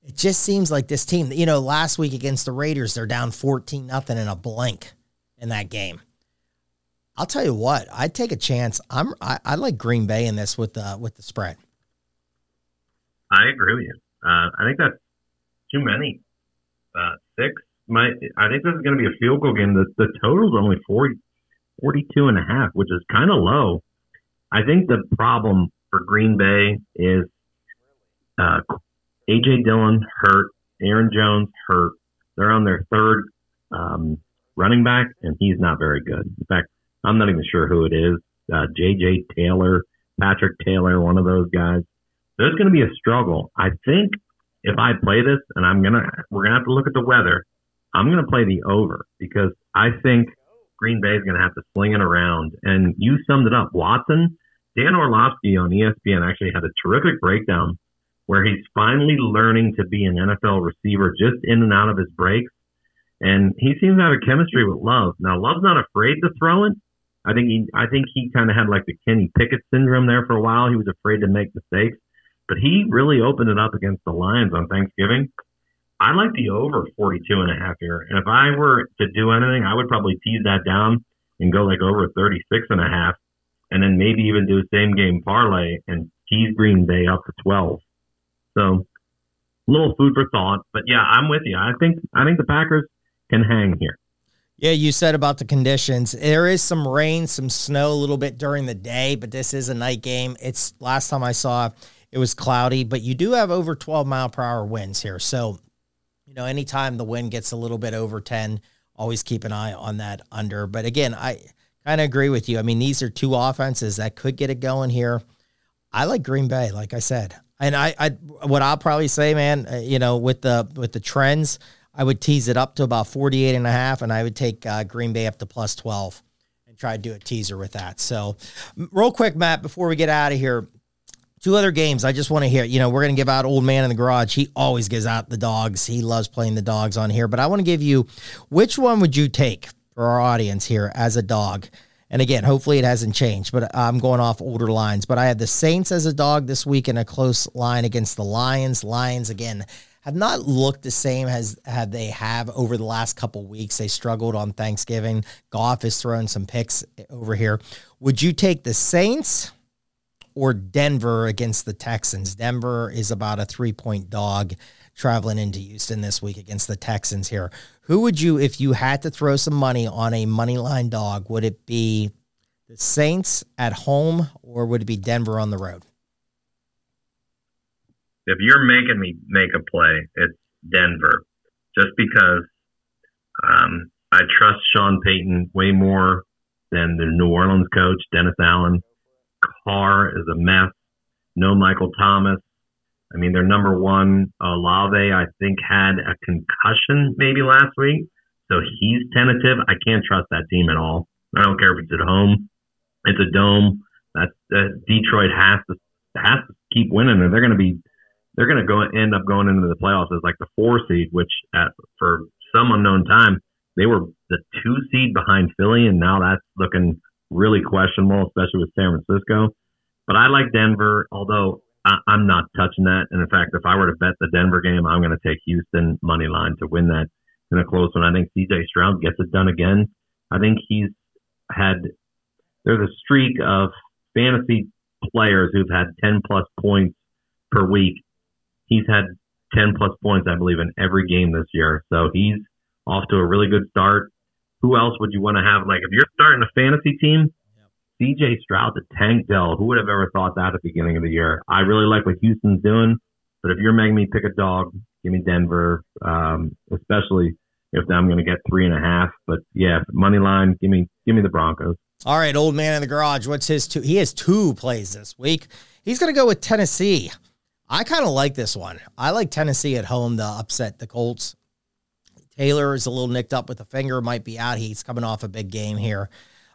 It just seems like this team, you know, last week against the Raiders, they're down 14 nothing in a blank in that game. I'll tell you what, I'd take a chance. I'm I, I like Green Bay in this with the with the spread. I agree with you. Uh, I think that's too many. Uh, six my I think this is going to be a field goal game. The the total's only 40, 42 and a half, which is kind of low. I think the problem for Green Bay is uh, AJ Dillon hurt, Aaron Jones hurt. They're on their third um, running back, and he's not very good. In fact, I'm not even sure who it is. Uh, JJ Taylor, Patrick Taylor, one of those guys. There's going to be a struggle. I think if I play this, and I'm gonna, we're gonna have to look at the weather. I'm going to play the over because I think Green Bay is going to have to sling it around. And you summed it up. Watson, Dan Orlovsky on ESPN actually had a terrific breakdown where he's finally learning to be an NFL receiver just in and out of his breaks. And he seems to have a chemistry with Love. Now, Love's not afraid to throw it. I think he, I think he kind of had like the Kenny Pickett syndrome there for a while. He was afraid to make mistakes, but he really opened it up against the Lions on Thanksgiving. I like the over 42 and a half here. And if I were to do anything, I would probably tease that down and go like over 36 and a half and then maybe even do a same game parlay and tease Green Bay up to 12. So a little food for thought, but yeah, I'm with you. I think, I think the Packers can hang here. Yeah, you said about the conditions. There is some rain, some snow a little bit during the day, but this is a night game. It's last time I saw it was cloudy, but you do have over 12 mile per hour winds here. So you know, anytime the wind gets a little bit over 10, always keep an eye on that under. But again, I kind of agree with you. I mean, these are two offenses that could get it going here. I like Green Bay, like I said. And I, I what I'll probably say, man, uh, you know, with the with the trends, I would tease it up to about 48 and a half and I would take uh, Green Bay up to plus 12 and try to do a teaser with that. So, real quick, Matt, before we get out of here, Two other games I just want to hear. You know, we're going to give out Old Man in the Garage. He always gives out the dogs. He loves playing the dogs on here. But I want to give you which one would you take for our audience here as a dog? And again, hopefully it hasn't changed, but I'm going off older lines. But I had the Saints as a dog this week in a close line against the Lions. Lions, again, have not looked the same as had they have over the last couple weeks. They struggled on Thanksgiving. Goff is throwing some picks over here. Would you take the Saints or Denver against the Texans. Denver is about a three point dog traveling into Houston this week against the Texans here. Who would you, if you had to throw some money on a money line dog, would it be the Saints at home or would it be Denver on the road? If you're making me make a play, it's Denver, just because um, I trust Sean Payton way more than the New Orleans coach, Dennis Allen. Carr is a mess. No Michael Thomas. I mean, their number one, Olave, I think, had a concussion maybe last week. So he's tentative. I can't trust that team at all. I don't care if it's at home, it's a dome. That's Detroit has to has to keep winning, and they're going to be they're going to go end up going into the playoffs as like the four seed, which at, for some unknown time they were the two seed behind Philly, and now that's looking really questionable, especially with San Francisco. But I like Denver, although I, am not touching that. And in fact, if I were to bet the Denver game, I'm going to take Houston money line to win that in a close one. I think CJ Stroud gets it done again. I think he's had there's a streak of fantasy players who've had 10 plus points per week. He's had 10 plus points, I believe, in every game this year. So he's off to a really good start. Who else would you want to have? Like, if you're starting a fantasy team, CJ Stroud to Tank Dell. Who would have ever thought that at the beginning of the year? I really like what Houston's doing, but if you're making me pick a dog, give me Denver, um, especially if I'm going to get three and a half. But yeah, money line, give me give me the Broncos. All right, old man in the garage. What's his two? He has two plays this week. He's going to go with Tennessee. I kind of like this one. I like Tennessee at home to upset the Colts. Taylor is a little nicked up with a finger, might be out. He's coming off a big game here.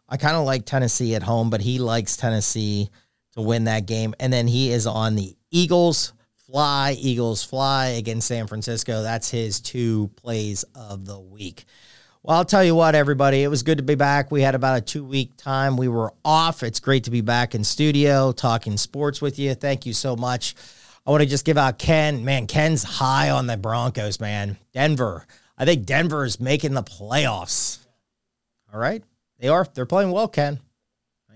I kind of like Tennessee at home, but he likes Tennessee to win that game. And then he is on the Eagles fly, Eagles fly against San Francisco. That's his two plays of the week. Well, I'll tell you what, everybody, it was good to be back. We had about a two week time. We were off. It's great to be back in studio talking sports with you. Thank you so much. I want to just give out Ken. Man, Ken's high on the Broncos, man. Denver. I think Denver is making the playoffs. All right. They are. They're playing well, Ken.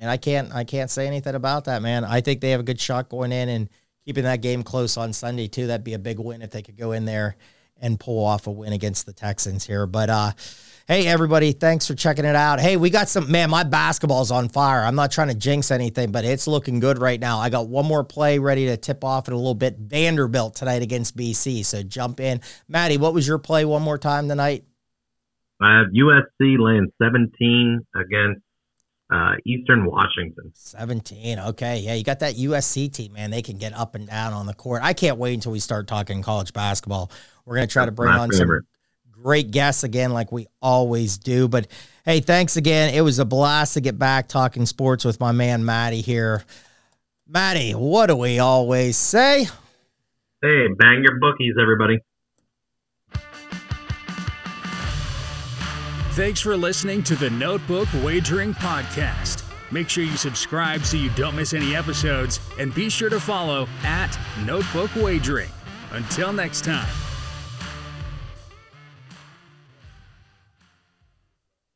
And I can't I can't say anything about that, man. I think they have a good shot going in and keeping that game close on Sunday too. That'd be a big win if they could go in there and pull off a win against the Texans here. But uh hey everybody, thanks for checking it out. Hey, we got some man, my basketball's on fire. I'm not trying to jinx anything, but it's looking good right now. I got one more play ready to tip off in a little bit. Vanderbilt tonight against BC. So jump in. Maddie, what was your play one more time tonight? I have USC laying 17 against uh, Eastern Washington. 17. Okay. Yeah, you got that USC team, man. They can get up and down on the court. I can't wait until we start talking college basketball. We're going to try to bring on favorite. some great guests again, like we always do. But hey, thanks again. It was a blast to get back talking sports with my man, Matty here. Matty, what do we always say? Hey, bang your bookies, everybody. Thanks for listening to the Notebook Wagering Podcast. Make sure you subscribe so you don't miss any episodes, and be sure to follow at Notebook Wagering. Until next time.